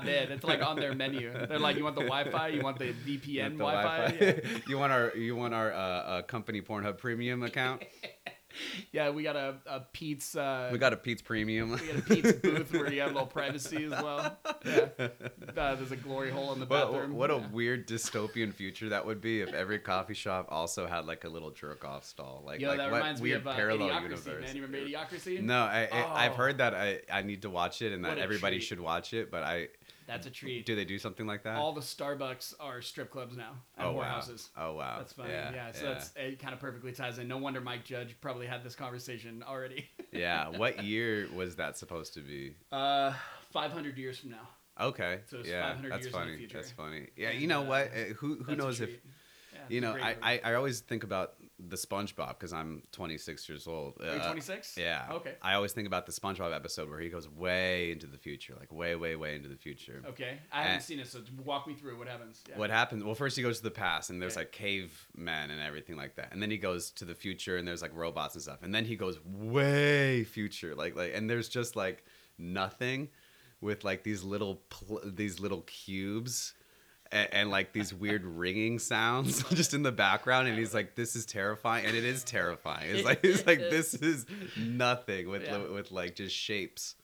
man, it's like on their menu. They're like, you want the Wi-Fi? You want the VPN You want Wi-Fi? Wi-Fi? you want our you want our uh, uh, company Pornhub Premium account? Yeah, yeah we got a, a Pete's. Uh, We got a Pete's Premium. we got a Pete's booth where you have a little privacy as well. Yeah. Uh, there's a glory hole in the What, bathroom. what a Yeah. weird dystopian future that would be if every coffee shop also had like a little jerk off stall. Like, Yo, like that what reminds me of uh, parallel Idiocracy, universe. man. You remember Idiocracy? No, I, I I've Oh. heard that I, I need to watch it and What that everybody treat. should watch it, but I That's a treat. do they do something like that? All the Starbucks are strip clubs now and oh wow. Oh wow. That's funny. Yeah, so that's it. Kind of perfectly ties in. No wonder Mike Judge probably had this conversation already. yeah. What year was that supposed to be? Uh, 500 years from now. Okay. So it's yeah, 500 that's years in the funny. future. That's funny. Yeah, And, you know uh, what? Uh, Who who knows if. Yeah, you know? I. I I always think about the SpongeBob because I'm 26 years old. Are you Uh, 26? Yeah. Okay. I always think about the SpongeBob episode where he goes way into the future, like way, way, way into the future. Okay. I haven't Uh, seen it, so walk me through what happens. Yeah. What happens? Well, first he goes to the past, and there's Okay. like cavemen and everything like that, and then he goes to the future, and there's like robots and stuff, and then he goes way future, like like, and there's just like nothing, with like these little pl- these little cubes. And, and like these weird ringing sounds just in the background, and he's like, "This is terrifying," and it is terrifying. It's like it's like this is nothing with Yeah. with like just shapes,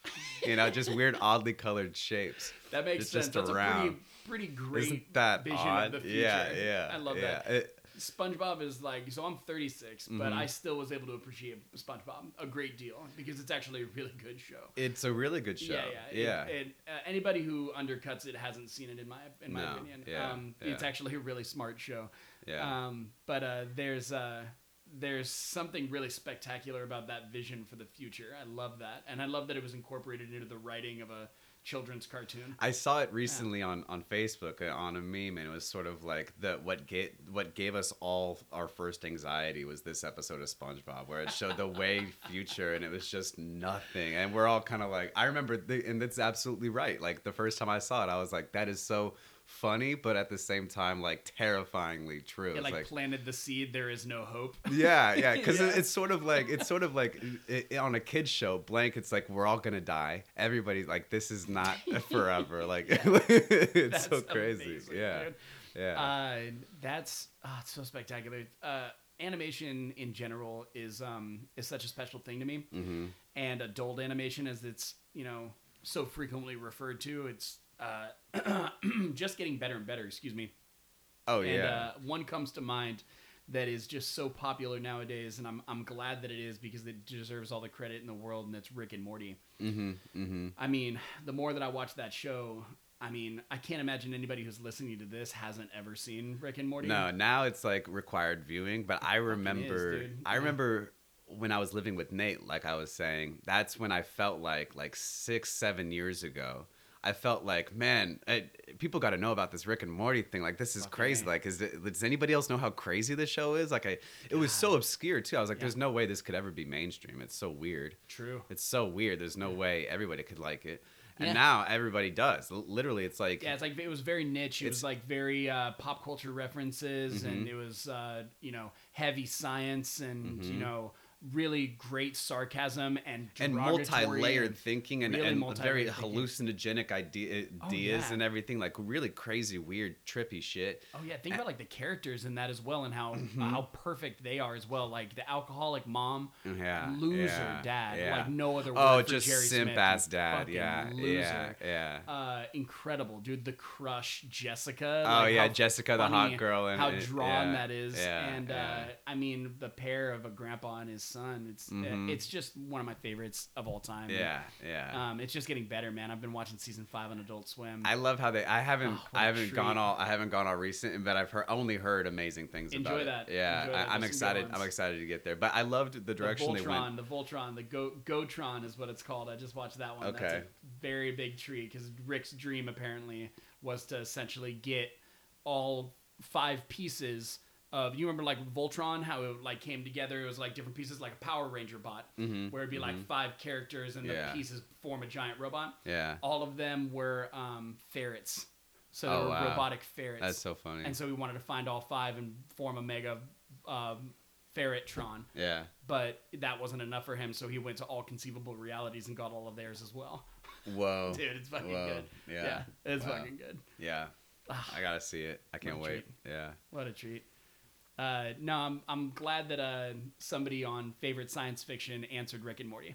you know, just weird, oddly colored shapes. That makes It's sense. just That's a around. pretty, pretty great Isn't that vision odd? of the future. Yeah, yeah. I love yeah. that. It- SpongeBob is like so. I'm 36, but Mhm. I still was able to appreciate SpongeBob a great deal because it's actually a really good show. It's a really good show. Yeah, yeah, Yeah. It- it, uh, anybody who undercuts it hasn't seen it in my in my No, opinion. yeah, um, yeah. It's actually a really smart show. Yeah. Um, but uh, there's uh, there's something really spectacular about that vision for the future. I love that, and I love that it was incorporated into the writing of a children's cartoon. I saw it recently on, on Facebook uh, on a meme, and it was sort of like the what gave what gave us all our first anxiety was this episode of SpongeBob, where it showed the way future, and it was just nothing, and we're all kind of like, I remember, the, and that's absolutely right. Like the first time I saw it, I was like, that is so funny, but at the same time, like terrifyingly true. It like, like planted the seed. There is no hope. Yeah, yeah, because Yeah. it's sort of like it's sort of like it, it- on a kids show. Blank, it's like we're all gonna die. Everybody's like this is not forever. Like it's That's so crazy. amazing, yeah, dude. yeah. Uh, that's oh, it's so spectacular. Uh, animation in general is um is such a special thing to me, hmm and adult animation, as it's you know so frequently referred to, it's uh, just getting better and better. Excuse me. Oh and yeah. uh, one comes to mind that is just so popular nowadays, and I'm I'm glad that it is because it deserves all the credit in the world, and that's Rick and Morty. mm-hmm. Mm-hmm. I mean, the more that I watch that show, I mean, I can't imagine anybody who's listening to this hasn't ever seen Rick and Morty. No, now it's like required viewing. But I remember, dude. I Yeah. remember when I was living with Nate. Like I was saying, that's when I felt like like six, seven years ago. I felt like, man, I, people got to know about this Rick and Morty thing. Like, this is Fucking crazy. Like, is it, does anybody else know how crazy this show is? Like, I, it was so obscure too. I was like, Yeah. there's no way this could ever be mainstream. It's so weird. True. It's so weird. There's no way everybody could like it. And Yeah. now everybody does. L- Literally, it's like, Yeah, it's like it was very niche. It was like very uh, pop culture references, and Mhm. it was uh, you know heavy science, and you Mhm. know really great sarcasm and and multi-layered and- thinking and, really and very hallucinogenic idea, Oh, ideas yeah. and everything like really crazy weird trippy shit Oh yeah, think about like the characters in that as well, and how Mm-hmm. how perfect they are as well. Like the alcoholic mom, yeah loser yeah, dad, yeah. like no other. Word oh just Jerry simp Smith, ass dad yeah loser. yeah yeah Uh, incredible, dude. The crush, Jessica. oh like, yeah jessica the hot girl and how drawn that is, and uh, I mean the pair of a grandpa and his son. It's uh, Mhm. it's just one of my favorites of all time. yeah yeah Um, it's just getting better, man. I've been watching season five on Adult Swim. I love how they. I haven't. Oh, I haven't gone all. I haven't gone all recent, but I've heard only heard amazing things Enjoy about that. it. Yeah, Enjoy that. I, I'm There's some good excited. I'm excited to get there. But I loved the the direction they went. Voltron, the Voltron, the Go Gotron is what it's called. I just watched that one. That's Okay. a very big treat because Rick's dream apparently was to essentially get all five pieces of. You remember like Voltron, how it like came together? It was like different pieces, like a Power Ranger bot, Mhm, where it'd be like five characters and Yeah. the pieces form a giant robot. Yeah, All of them were um, ferrets, so Oh, wow. robotic ferrets. that's so funny. and so we wanted to find all five and form a mega um, ferrettron yeah. but that wasn't enough for him, so he went to all conceivable realities and got all of theirs as well. Whoa. Dude, it's fucking Whoa. good. Yeah. it's Wow. fucking good. Yeah. Ah, I gotta see it. I can't wait. Yeah. what a treat. Uh, no, I'm I'm glad that uh, somebody on favorite science fiction answered Rick and Morty.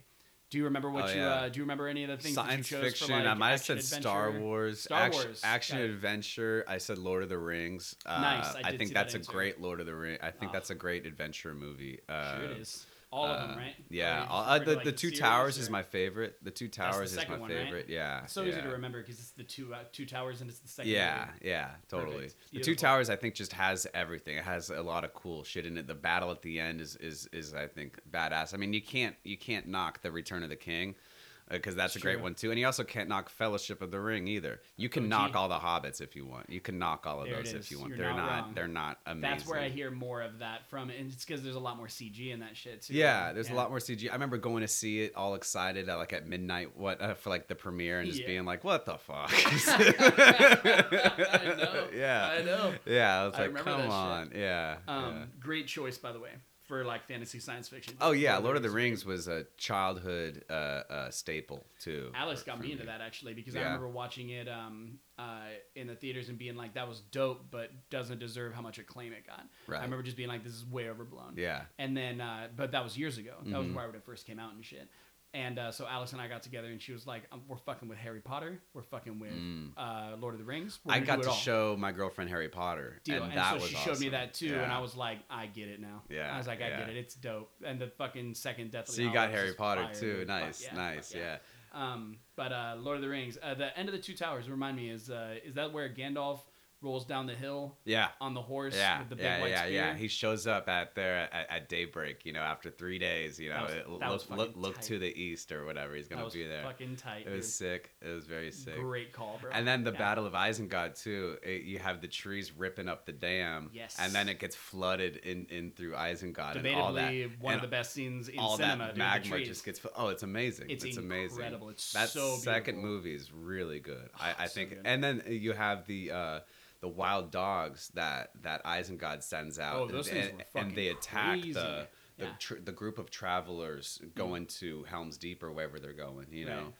Do you remember what Oh, you yeah. uh, do you remember any of the things Science that you chose fiction. for like I might have said Star? Wars. Star action, Wars. Action adventure. I said Lord of the Rings. Uh, Nice, I I, think that's that a great Lord of the Rings. I think Oh. that's a great adventure movie. Uh, Sure it is. All of uh, them, right? Yeah. All- uh, the to, the Two series, Towers is my favorite. The Two Towers is second my one, right? favorite. Yeah. So yeah. easy to remember because it's the two uh, two towers and it's the second. Yeah, movie. yeah, totally. The Two Towers, I think, just has everything. It has a lot of cool shit in it. The battle at the end is is is I think badass. I mean, you can't you can't knock the Return of the King. Because that's It's a great true. one too. And you also can't knock Fellowship of the Ring either. You can OG. knock all the Hobbits if you want. You can knock all of There those if you want. You're they're not not. They're not amazing. That's where I hear more of that from, and it's because there's a lot more CG in that shit too. Yeah, there's Yeah. a lot more CG. I remember going to see it all excited at like at midnight, what uh, for like the premiere, and just Yeah. being like, "What the fuck?" I know. Yeah, I know. Yeah, I was I like, "Come shit. on." Yeah. Um, yeah. great choice by the way for like fantasy science fiction. Oh yeah, Lord of the Rings was a childhood uh, uh, staple too. Alex for- got for me into that actually because I remember watching it um, uh, in the theaters and being like, "That was dope," but doesn't deserve how much acclaim it got. Right. I remember just being like, "This is way overblown." Yeah. And then, uh, but that was years ago. That was Mhm. right when it first came out and shit. And uh, so Alex and I got together, and she was like, um, "We're fucking with Harry Potter. We're fucking with Mm. uh, Lord of the Rings. I got to all." show my girlfriend Harry Potter, Deal. and And, that so she showed me that too, and I was like, I get it now. Yeah, I was like, I yeah. get it. It's dope. And the fucking second Deathly So you got Harry Potter too. Fuck Nice, yeah, nice, fuck yeah. Um, but uh, Lord of the Rings, uh, the end of the Two Towers. Remind me, is uh, is that where Gandalf rolls down the hill Yeah. on the horse Yeah, with the big yeah, white yeah, spear? yeah. He shows up at there at, at daybreak. You know, after three days. You know, was- that look look, look to the east or whatever. He's gonna was be there. fucking tight. It was dude. sick. It was very sick. Great call, bro. And then the Yeah. Battle of Isengard too. It, you have the trees ripping up the dam. Yes. And then it gets flooded in, in through Isengard and all that. Debatably one of the best scenes in all cinema. that dude, the magma just gets. Oh, it's amazing. It's It's, amazing. incredible. It's that so second beautiful. movie is really good. I, I so think. good. And then you have the. Uh, the wild dogs that that Isengard sends out, Oh, those and, things were and they attack crazy. the the, Yeah. tr- the group of travelers going mm. to Helm's Deep or wherever they're going. You know, Right.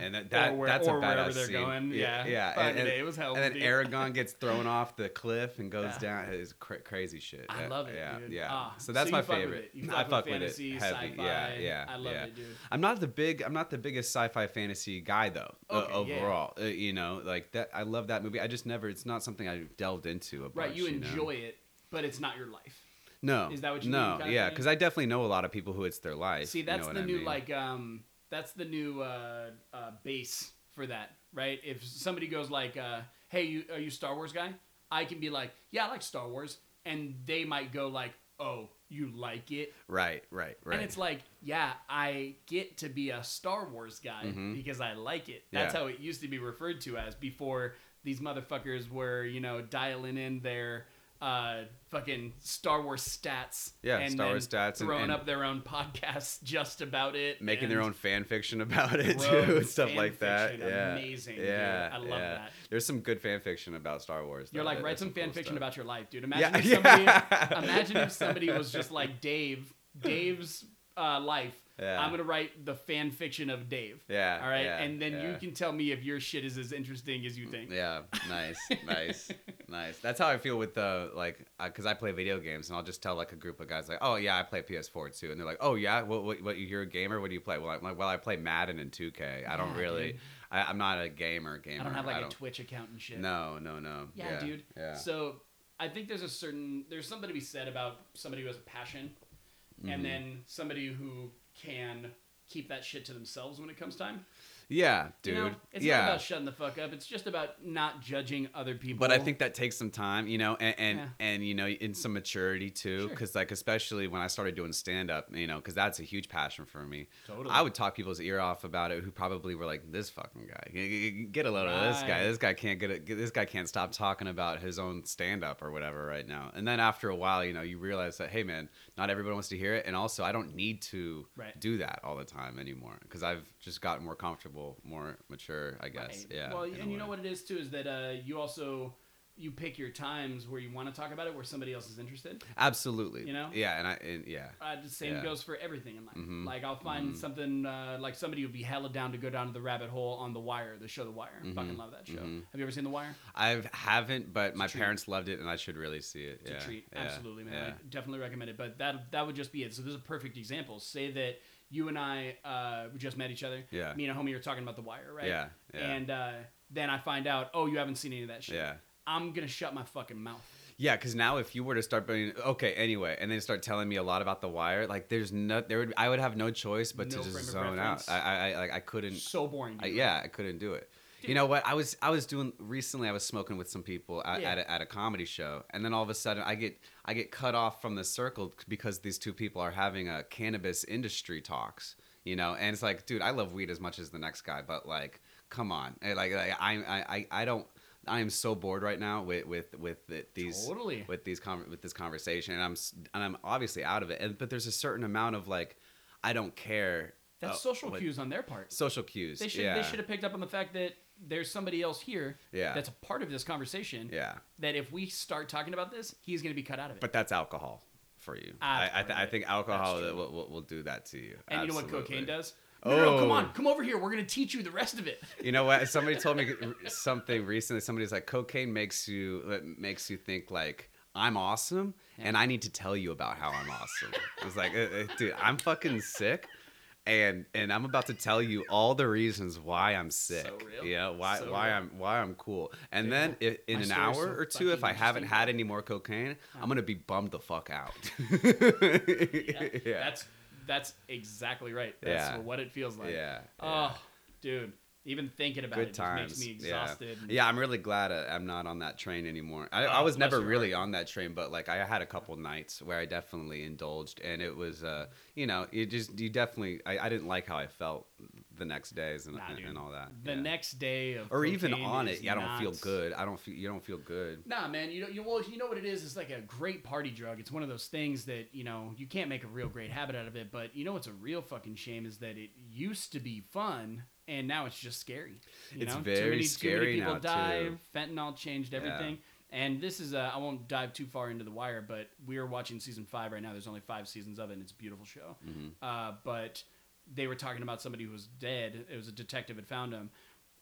And that, that where, that's a wherever badass they're scene. going. Yeah, yeah. Fucking And, A, it was hell. and then. Aragon gets thrown off the cliff and goes Yeah. down. It's cra- crazy shit. I love it, Yeah, dude. yeah. Ah, so that's so my you fuck favorite. it. I fuck with fantasy, it heavy. sci-fi. Yeah, yeah. I love yeah. it, dude. I'm not the big. I'm not the biggest sci-fi fantasy guy though. uh, Okay, yeah. overall, uh, you know, like that. I love that movie. I just never. It's not something I delved into a bunch. Right, you know? enjoy it, but it's not your life. No, Is that what you no, mean, kinda yeah, because I definitely know a lot of people who it's their life. See, you know that's the new like um that's the new uh, uh base for that, right? If somebody goes like uh hey, you are you Star Wars guy? I can be like, "Yeah, I like Star Wars." And they might go like, "Oh, you like it?" Right, right, right. And it's like, "Yeah, I get to be a Star Wars guy Mhm. because I like it." That's Yeah. how it used to be referred to as before these motherfuckers were, you know, dialing in their uh fucking Star Wars stats Yeah, and Star Wars stats throwing and- up their own podcasts just about it making their own fan fiction about it too, and stuff like that. fiction, Yeah, amazing, dude. Yeah, I love yeah. that. There's some good fan fiction about Star Wars. You're like write there's some fan cool fiction stuff. about your life, dude. Imagine Yeah, if somebody imagine if somebody was just like Dave, Dave's uh, life. Yeah. I'm gonna write the fan fiction of Dave. Yeah, All right, yeah, and then you can tell me if your shit is as interesting as you think. Yeah, nice, nice, nice. That's how I feel with the like, because I play video games, and I'll just tell like a group of guys like, "Oh yeah, I play PS4 too," and they're like, "Oh yeah, what, what, what you're a gamer? What do you play?" Well, I'm like, "Well, I play Madden and 2K. I don't Yeah, really, dude. I, I'm not a gamer. Gamer. I don't have like a don't- Twitch account and shit. No, no, no. Yeah, dude. Yeah. So I think there's a certain there's something to be said about somebody who has a passion, Mm-hmm. and then somebody who can keep that shit to themselves when it comes time. Yeah, dude. You know, it's yeah. not about shutting the fuck up. It's just about not judging other people. But I think that takes some time, you know, and and, Yeah. and you know, in some maturity too, Sure. because like especially when I started doing stand up, you know, because that's a huge passion for me. Totally. I would talk people's ear off about it who probably were like, "This fucking guy, get a load of this guy. This guy can't get it. This guy can't stop talking about his own stand up or whatever right now." And then after a while, you know, you realize that hey, man, not everybody wants to hear it, and also I don't need to Right. do that all the time anymore because I've just gotten more comfortable, more mature, I guess. Right. Yeah. Well, and you know what it is too is that uh, you also you pick your times where you want to talk about it, where somebody else is interested. Absolutely. You know? Yeah, and I and, yeah. Uh, the same Yeah. goes for everything in life. Mhm. Like I'll find Mhm. something uh, like somebody would be hella down to go down to the rabbit hole on The Wire, the show The Wire. Mhm. Fucking love that show. Mhm. Have you ever seen The Wire? I haven't, but my parents loved it, and I should really see it. It's yeah. a treat. yeah, Absolutely, man. I definitely recommend it. But that that would just be it. So this is a perfect example. Say that you and I uh, we just met each other. Yeah. Me and a homie were talking about The Wire, right? Yeah, yeah. And uh, then I find out, oh, you haven't seen any of that shit. Yeah. I'm gonna shut my fucking mouth. Yeah, because now if you were to start being okay, anyway, and then start telling me a lot about the wire, like there's no, there would, I would have no choice but No to just zone out. I, I, I, like, I couldn't. So boring. I, yeah, I couldn't do it. You know what? I was, I was doing recently. I was smoking with some people at, Yeah. at, a, at a comedy show, and then all of a sudden, I get, I get cut off from the circle because these two people are having a cannabis industry talks. you know. And it's like, dude, I love weed as much as the next guy, but like, come on, Eh, like, like I, I, I, I don't. I am so bored right now with with with these Totally. with these con- with this conversation, and I'm and I'm obviously out of it. And but there's a certain amount of like, I don't care. That's uh, social what- cues on their part. Social cues. They should yeah. they should have picked up on the fact that there's somebody else here Yeah. that's a part of this conversation. Yeah. That if we start talking about this, he's going to be cut out of it. But that's alcohol for you. I I, th- I think alcohol will, will, will do that to you. and you know what cocaine does? No, no, no, come Oh. on, come over here. We're going to teach you the rest of it. You know what? Somebody told me something recently. Somebody's like, cocaine makes you makes you think like I'm awesome, and I need to tell you about how I'm awesome. I was like, uh, uh, dude, I'm fucking sick. And and I'm about to tell you all the reasons why I'm sick. real. Yeah, why So why real. I'm why I'm cool. And Dude, then i in my an hour so or two, if I haven't had any more cocaine, I'm gonna be bummed the fuck out. Yeah, yeah. That's that's exactly right. That's Yeah. what it feels like. yeah. Oh, dude. Even thinking about good it times. just makes me yeah. exhausted. Yeah, I'm really glad I- I'm not on that train anymore. I, Oh, I was never really on that train, but like I had a couple nights where I definitely indulged, and it was, uh, you know, you just you definitely I, I didn't like how I felt the next days and, Nah, and, and all that. The yeah. next day of or even on it, yeah, I don't feel good. I don't feel you don't feel good. Nah, man. You know, you well, you know what it is. It's like a great party drug. It's one of those things that you know you can't make a real great habit out of it. But you know what's a real fucking shame is that it used to be fun and now it's just scary. You It's know? very too many, scary too many people now, die. too. Fentanyl changed everything. And this is I won't dive too far into the wire, but we are watching season five right now. There's only five seasons of it, and it's a beautiful show. Mm-hmm. Uh, but they were talking about somebody who was dead. It was a detective had found him,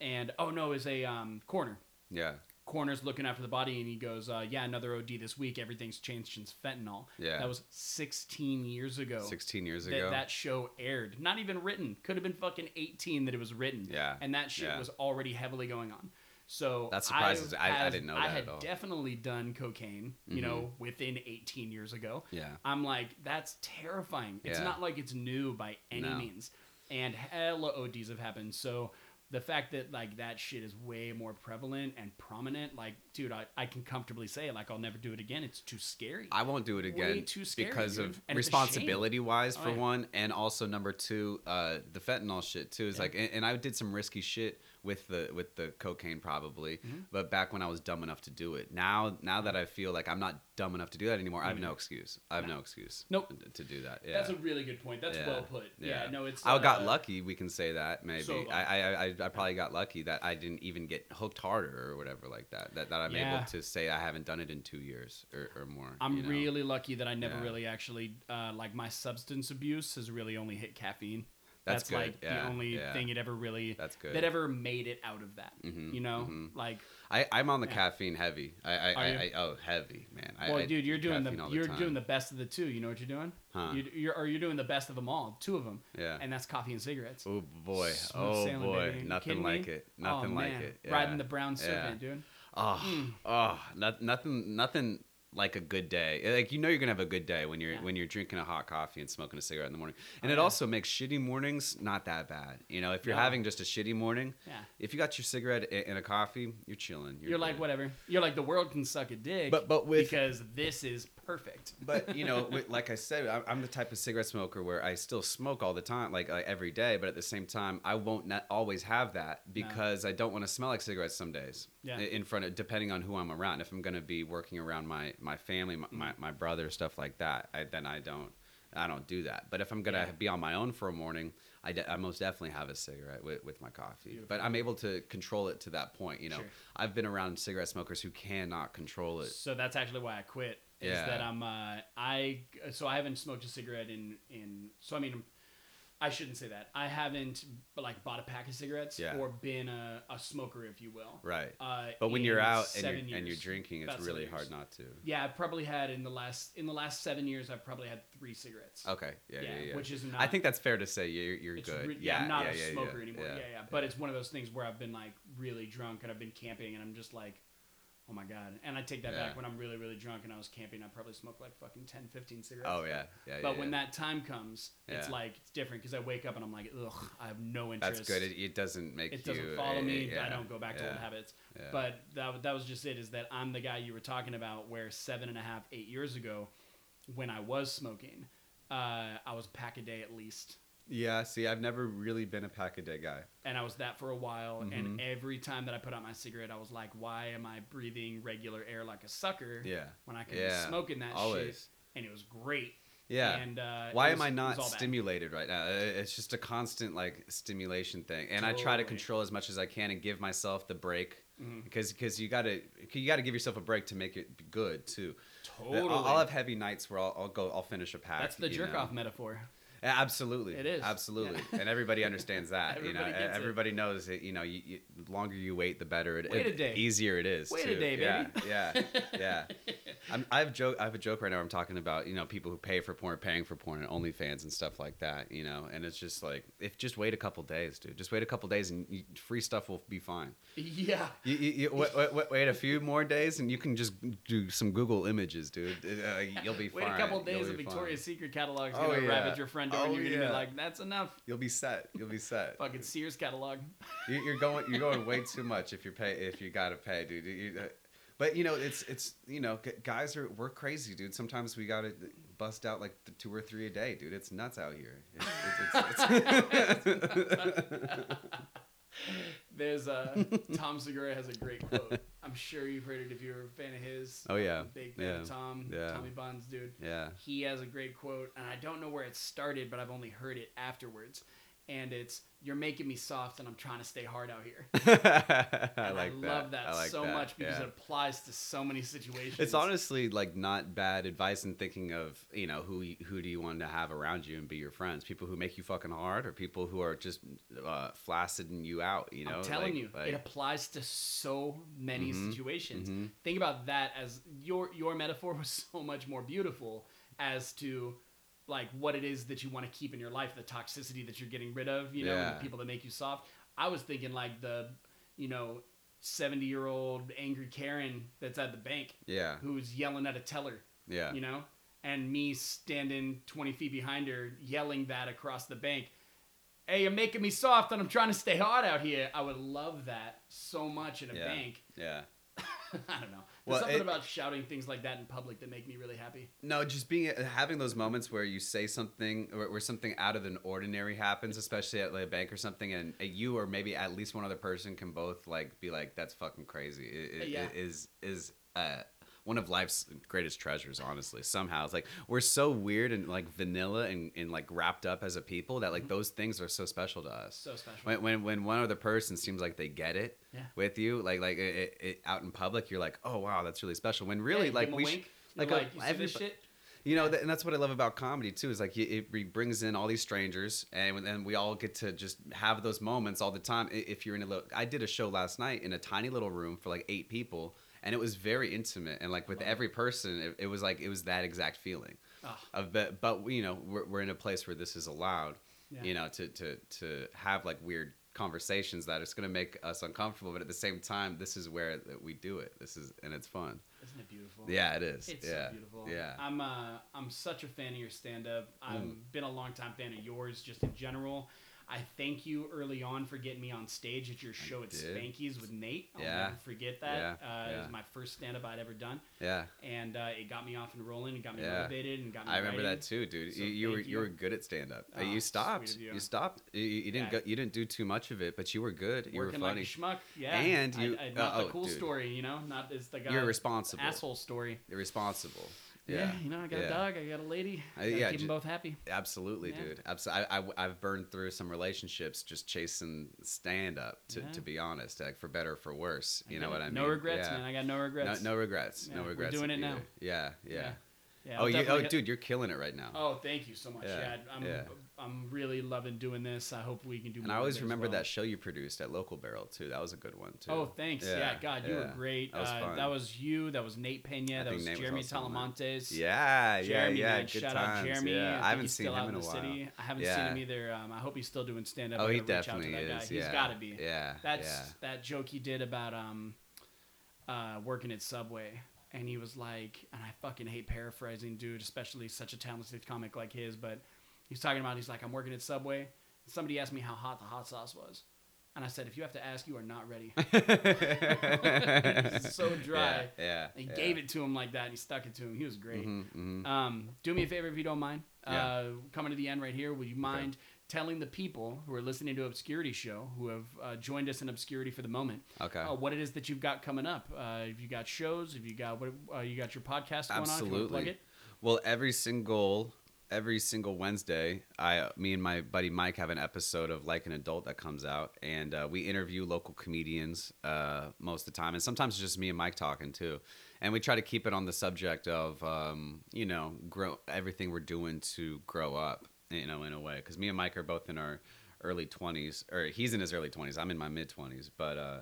and oh no, it was a um, coroner Yeah, coroner's looking after the body and he goes, uh, "Yeah, another OD this week. Everything's changed since fentanyl." Yeah. that was 16 years ago. 16 years that ago. that show aired. Not even written. Could have been fucking 18 that it was written. Yeah, and that shit yeah. was already heavily going on. So That surprises- I, I- I didn't know I that had at all. definitely done cocaine. You Mhm. know, within 18 years ago. yeah, I'm like, that's terrifying. It's Yeah. not like it's new by any No. means. And hella ODs have happened. So the fact that like that shit is way more prevalent and prominent, like, dude, I, I can comfortably say like I'll never do it again. It's too scary. I won't do it Way again too scary, because dude. of And it's a shame. responsibility wise Oh, for yeah. one, and also number two, uh, the fentanyl shit too. Is Yeah. like, and, and I did some risky shit with the with the cocaine probably, Mm-hmm. but back when I was dumb enough to do it. Now now that I feel like I'm not dumb enough to do that anymore, I have no excuse. I have no, excuse. Nope. To do that. Yeah. That's a really good point. That's Yeah. well put. Yeah. no, it's. I got uh, lucky. We can say that maybe. so. I, I I I probably got lucky that I didn't even get hooked harder or whatever like that. That that I'm Yeah. able to say I haven't done it in two years or, or more. I'm you know? really lucky that I never Yeah. really actually uh, like my substance abuse has really only hit caffeine. That's good. like Yeah, the only yeah. thing it ever really That's good. that ever made it out of that. Mhm, You know, mhm. like I, I'm on the Yeah. caffeine heavy. I, I, I. I oh heavy man. Well, I dude, you're doing the, all you're time. doing the best of the two. You know what you're doing? Huh. You, you're or you're doing the best of them all, two of them. Yeah. And that's coffee and cigarettes. Oh boy. Smooth oh sailing, boy. Nothing like me? it. Nothing oh, like man. it. Riding the brown serpent, dude. Oh, Mm. oh, not, nothing, nothing like a good day. Like you know, you're gonna have a good day when you're Yeah. when you're drinking a hot coffee and smoking a cigarette in the morning. And Oh, it yeah. also makes shitty mornings not that bad. You know, if you're No. having just a shitty morning, Yeah. if you got your cigarette and a coffee, you're chilling. You're, like whatever. You're like the world can suck a dick. But- but with- because this is perfect. But you know, wi- like I said, I'm- I'm the type of cigarette smoker where I still smoke all the time, like, like every day. But at the same time, I won't always have that because I don't want to smell like cigarettes some days. Yeah. In front of, depending on who I'm around. If I'm going to be working around my my family, my, my, my brother, stuff like that, I, then I don't. I don't do that. But if I'm gonna Yeah. be on my own for a morning, I, de- I most definitely have a cigarette with, with my coffee. But I'm able to control it to that point. You know, Sure. I've been around cigarette smokers who cannot control it. So that's actually why I quit. Is Yeah. that I'm uh, I so I haven't smoked a cigarette in in so I mean I shouldn't say that I haven't like bought a pack of cigarettes Yeah. or been a, a smoker if you will. Right. Uh, But when you're out and you're, and you're drinking, it's really years. hard not to. Yeah, I've probably had in the last in the last seven years I've probably had three cigarettes. Okay. Yeah, yeah, Yeah, yeah. which is not- I think that's fair to say. You're, you're good. re- yeah, I'm not yeah, a smoker anymore. Yeah, Yeah, yeah. But it's one of those things where I've been like really drunk and I've been camping and I'm just like, oh my god. And I take that Yeah. back when I'm really really drunk and I was camping. I probably smoked like fucking 10, 15 cigarettes. Oh yeah, yeah. But yeah, when yeah. that time comes, it's like it's different because I wake up and I'm like, ugh, I have no interest. that's good. It, it doesn't make It you. doesn't follow eh, me. yeah, I don't go back to old habits. But that, that was just it. Is that I'm the guy you were talking about? Where seven and a half, eight years ago, when I was smoking, uh, I was a pack a day at least. Yeah, see, I've never really been a pack a day guy. and I was that for a while. Mm-hmm. And every time that I put out my cigarette, I was like, "Why am I breathing regular air like a sucker? Yeah. when I could Yeah, be smoking that shit?" always. And it was great. Yeah. And uh, Why it am I not bad. stimulated right now? It's just a constant like stimulation thing, and I try to control as much as I can and give myself the break Mm-hmm. because because you gotta you gotta give yourself a break to make it good too. Totally. I'll, I'll have heavy nights where I'll, I'll go I'll finish a pack. That's the jerk know? off metaphor. Yeah, Absolutely, It is. absolutely, Yeah. and everybody understands that. you know, Everybody it. knows that. You know, you, you, the longer you wait, the better. It, Wait a day. easier it is. Wait a day, yeah, baby. Yeah, yeah, I'm, I have joke. I have a joke right now. I'm talking about you know people who pay for porn, paying for porn, and OnlyFans and stuff like that. You know, and it's just like if just wait a couple days, dude. Just wait a couple days, and you, free stuff will be fine. yeah. You, you, wait, wait, wait, a few more days, and you can just do some Google images, dude. Uh, you'll be Wait fine. Wait a couple days fine. Victoria's Secret catalog's Oh, gonna yeah. at your front door, Oh, and you're gonna yeah. be like, "That's enough." You'll be set. You'll be set. Fucking Sears catalog. You- You're going. You're going way too much if you're pay. If you gotta pay, dude. You- uh, but you know, it's it's you know, guys are we're crazy, dude. Sometimes we gotta bust out like the two or three a day, dude. It's nuts out here. It's, it's, it's, There's uh, Tom Segura has a great quote. I'm sure you've heard it if you're a fan of his. Oh, yeah. Big fan Yeah. of Tom. Yeah. Tommy Bonds, dude. yeah. He has a great quote, and I don't know where it started, but I've only heard it afterwards. And it's, "You're making me soft, and I'm trying to stay hard out here." I And like I that. love that I like so that. much because yeah. it applies to so many situations. It's honestly like not bad advice in thinking of you know who who do you want to have around you and be your friends? People who make you fucking hard, or people who are just uh, flaccid you out. You know, I'm telling Like- you, like- it applies to so many Mhm, situations. mhm. Think about that as your your metaphor was so much more beautiful as to like what it is that you want to keep in your life, the toxicity that you're getting rid of, you know, Yeah. the people that make you soft. I was thinking like the, you know, 70 year old angry Karen that's at the bank yeah, who's yelling at a teller, yeah, you know, and me standing 20 feet behind her yelling that across the bank. Hey, you're making me soft and I'm trying to stay hard out here. I would love that so much in a Yeah. bank. yeah. I don't know. There's Well, something it- about shouting things like that in public that make me really happy. No, just being having those moments where you say something or where something out of the ordinary happens, especially at like, a bank or something, and you or maybe at least one other person can both like be like, "That's fucking crazy." It, it- Yeah. it is is uh, one of life's greatest treasures. Honestly, somehow it's like we're so weird and like vanilla and, and like wrapped up as a people that like those things are so special to us. Mm-hmm. So special. When, when when one other person seems like they get it Yeah. with you, like like it, it, it, out in public, you're like, oh wow, that's really special. When really, Yeah, like give 'em a we, sh- like, uh, you see shit? you know, th- and that's what I love about comedy too. Is like it, it brings in all these strangers, and then we all get to just have those moments all the time. If you're in a little, I did a show last night in a tiny little room for like eight people, and it was very intimate. And like with every person, it, it was like it was that exact feeling. Ah. Of but, but you know, we're, we're in a place where this is allowed. Yeah. You know, to to to have like weird conversations that it's going to make us uncomfortable, but at the same time, this is where that we do it. This is and it's fun. Isn't it beautiful? Yeah, it is. It's yeah. so beautiful. Yeah. I'm uh I'm such a fan of your stand up. I've Mm. been a long time fan of yours just in general. I thank you early on for getting me on stage at your show at did. Spanky's with Nate. I'll Yeah. never forget that. Yeah. Uh, It was my first stand up I'd ever done. Yeah. And uh, it got me off and rolling. It got me Yeah. motivated and got me I remember writing. that too, dude. So you, you were you. you. were good at stand up. Oh, you stopped. you. You. stopped. You, you didn't Yeah. go. You didn't do too much of it, but you were good. You Working were like funny. a schmuck. Yeah. And I- you- I, not uh, the oh, cool dude. story, you know? Not it's the guy. You're responsible. Asshole story. You're responsible. Yeah. Yeah. you know, I got Yeah. a dog. I got a lady. I- yeah, keep them both happy. Absolutely, Yeah. dude. Absolutely. I, I, have burned through some relationships just chasing stand up. To, to be honest, like for better or for worse. You know what. I mean? No regrets, man. I got no regrets. No, no regrets. No we're regrets. doing it now. either. Yeah. Yeah. Yeah, oh, you, oh, dude, you're killing it right now. Oh, thank you so much. Yeah, I'm, yeah. I'm really loving doing this. I hope we can do. and more I always remember well. that show you produced at Local Barrel too. That was a good one too. Oh, thanks. Yeah, Yeah, God, you were great. That was uh, that was you. That was Nate Pena. I that was Nate Jeremy. Talamontes. Yeah, Jeremy, yeah, yeah. man, Good shout times. out Jeremy. Yeah. think I haven't seen him in a while. City. I haven't Yeah. seen him either. Um, I hope he's still doing stand up. Oh, he reach out to definitely that guy. is. He's yeah. got to be. Yeah. That's yeah. that joke he did about um, uh, working at Subway, and he was like, and I fucking hate paraphrasing, dude, especially such a talented comic like his. But he's talking about, he's like, I'm working at Subway. Somebody asked me how hot the hot sauce was, and I said, if you have to ask, you are not ready. so dry. Yeah. yeah And he yeah. gave it to him like that, and he stuck it to him. He was great. Mhm, mhm. Um, do me a favor if you don't mind. Yeah. Uh, coming to the end right here, would you mind telling the people who are listening to Obscurity Show, who have uh, joined us in obscurity for the moment, Okay. uh, what it is that you've got coming up. Uh, if you got shows, if you got what uh, you got your podcast going on, if you plug Absolutely. it. Well, every single every single Wednesday, I me and my buddy Mike have an episode of Like an Adult that comes out, and uh, we interview local comedians uh, most of the time, and sometimes it's just me and Mike talking too. And we try to keep it on the subject of um, you know grow everything we're doing to grow up, you know, in a way, because me and Mike are both in our early 20s or he's in his early 20s i'm in my mid 20s but uh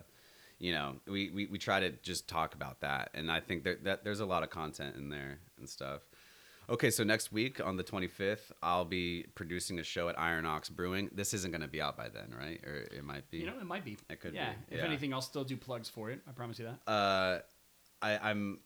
you know we, we we try to just talk about that and i think that, that there's a lot of content in there and stuff okay so next week on the 25th i'll be producing a show at iron ox brewing this isn't going to be out by then right or it might be You know, it might be. It could yeah. be, If yeah. anything, I'll still do plugs for it. I promise you that. uh, I, I'm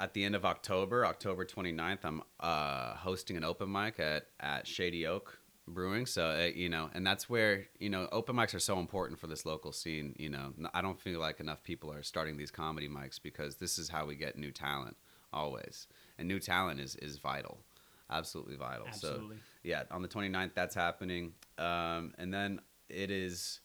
at the end of October, October 29th, I'm uh, hosting an open mic at, at Shady Oak Brewing. So, uh, you know, and that's where, you know, open mics are so important for this local scene. You know, I don't feel like enough people are starting these comedy mics because this is how we get new talent always. And new talent is, is vital. Absolutely vital. Absolutely. So, yeah, on the 29th, that's happening. Um, and then it is,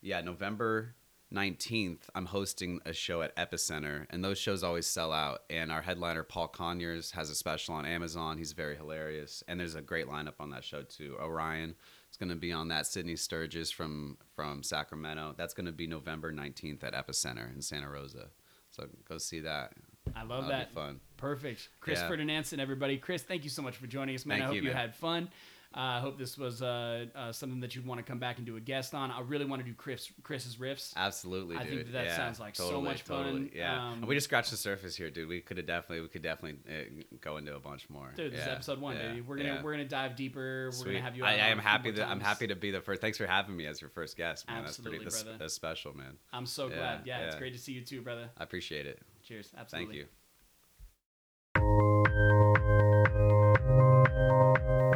yeah, November 19th, I'm hosting a show at Epicenter, and those shows always sell out. And our headliner, Paul Conyers, has a special on Amazon. He's very hilarious. And there's a great lineup on that show, too. Orion is going to be on that. Sydney Sturgis from, from Sacramento. That's going to be November 19th at Epicenter in Santa Rosa. So go see that. I love That'll that. Be fun. Perfect. Chris Yeah. Ferdinandson, everybody. Chris, thank you so much for joining us, man. Thank I hope you, you, had fun. Uh, I hope this was uh, uh, something that you'd want to come back and do a guest on. I really want to do Chris Chris's riffs. Absolutely, I dude. think that that yeah, sounds like so totally, much fun. Yeah, Um, we just scratched the surface here, dude. We could have definitely, we could definitely uh, go into a bunch more. Dude, this is episode one, yeah, baby. We're gonna yeah. we're gonna dive deeper. We're gonna have you. I, I am happy that I'm happy to be the first. Thanks for having me as your first guest, man. Absolutely, that's pretty. brother. That's, that's special, man. I'm so Yeah, glad. Yeah, it's great to see you too, brother. I appreciate it. Cheers. Absolutely. Thank you.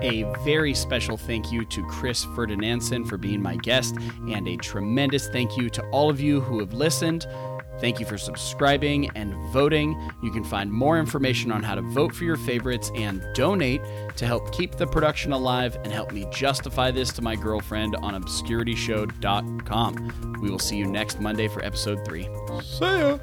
A very special thank you to Chris Ferdinandson for being my guest, and a tremendous thank you to all of you who have listened. Thank you for subscribing and voting. You can find more information on how to vote for your favorites and donate to help keep the production alive and help me justify this to my girlfriend on obscurityshow.com. We will see you next Monday for episode three. See ya.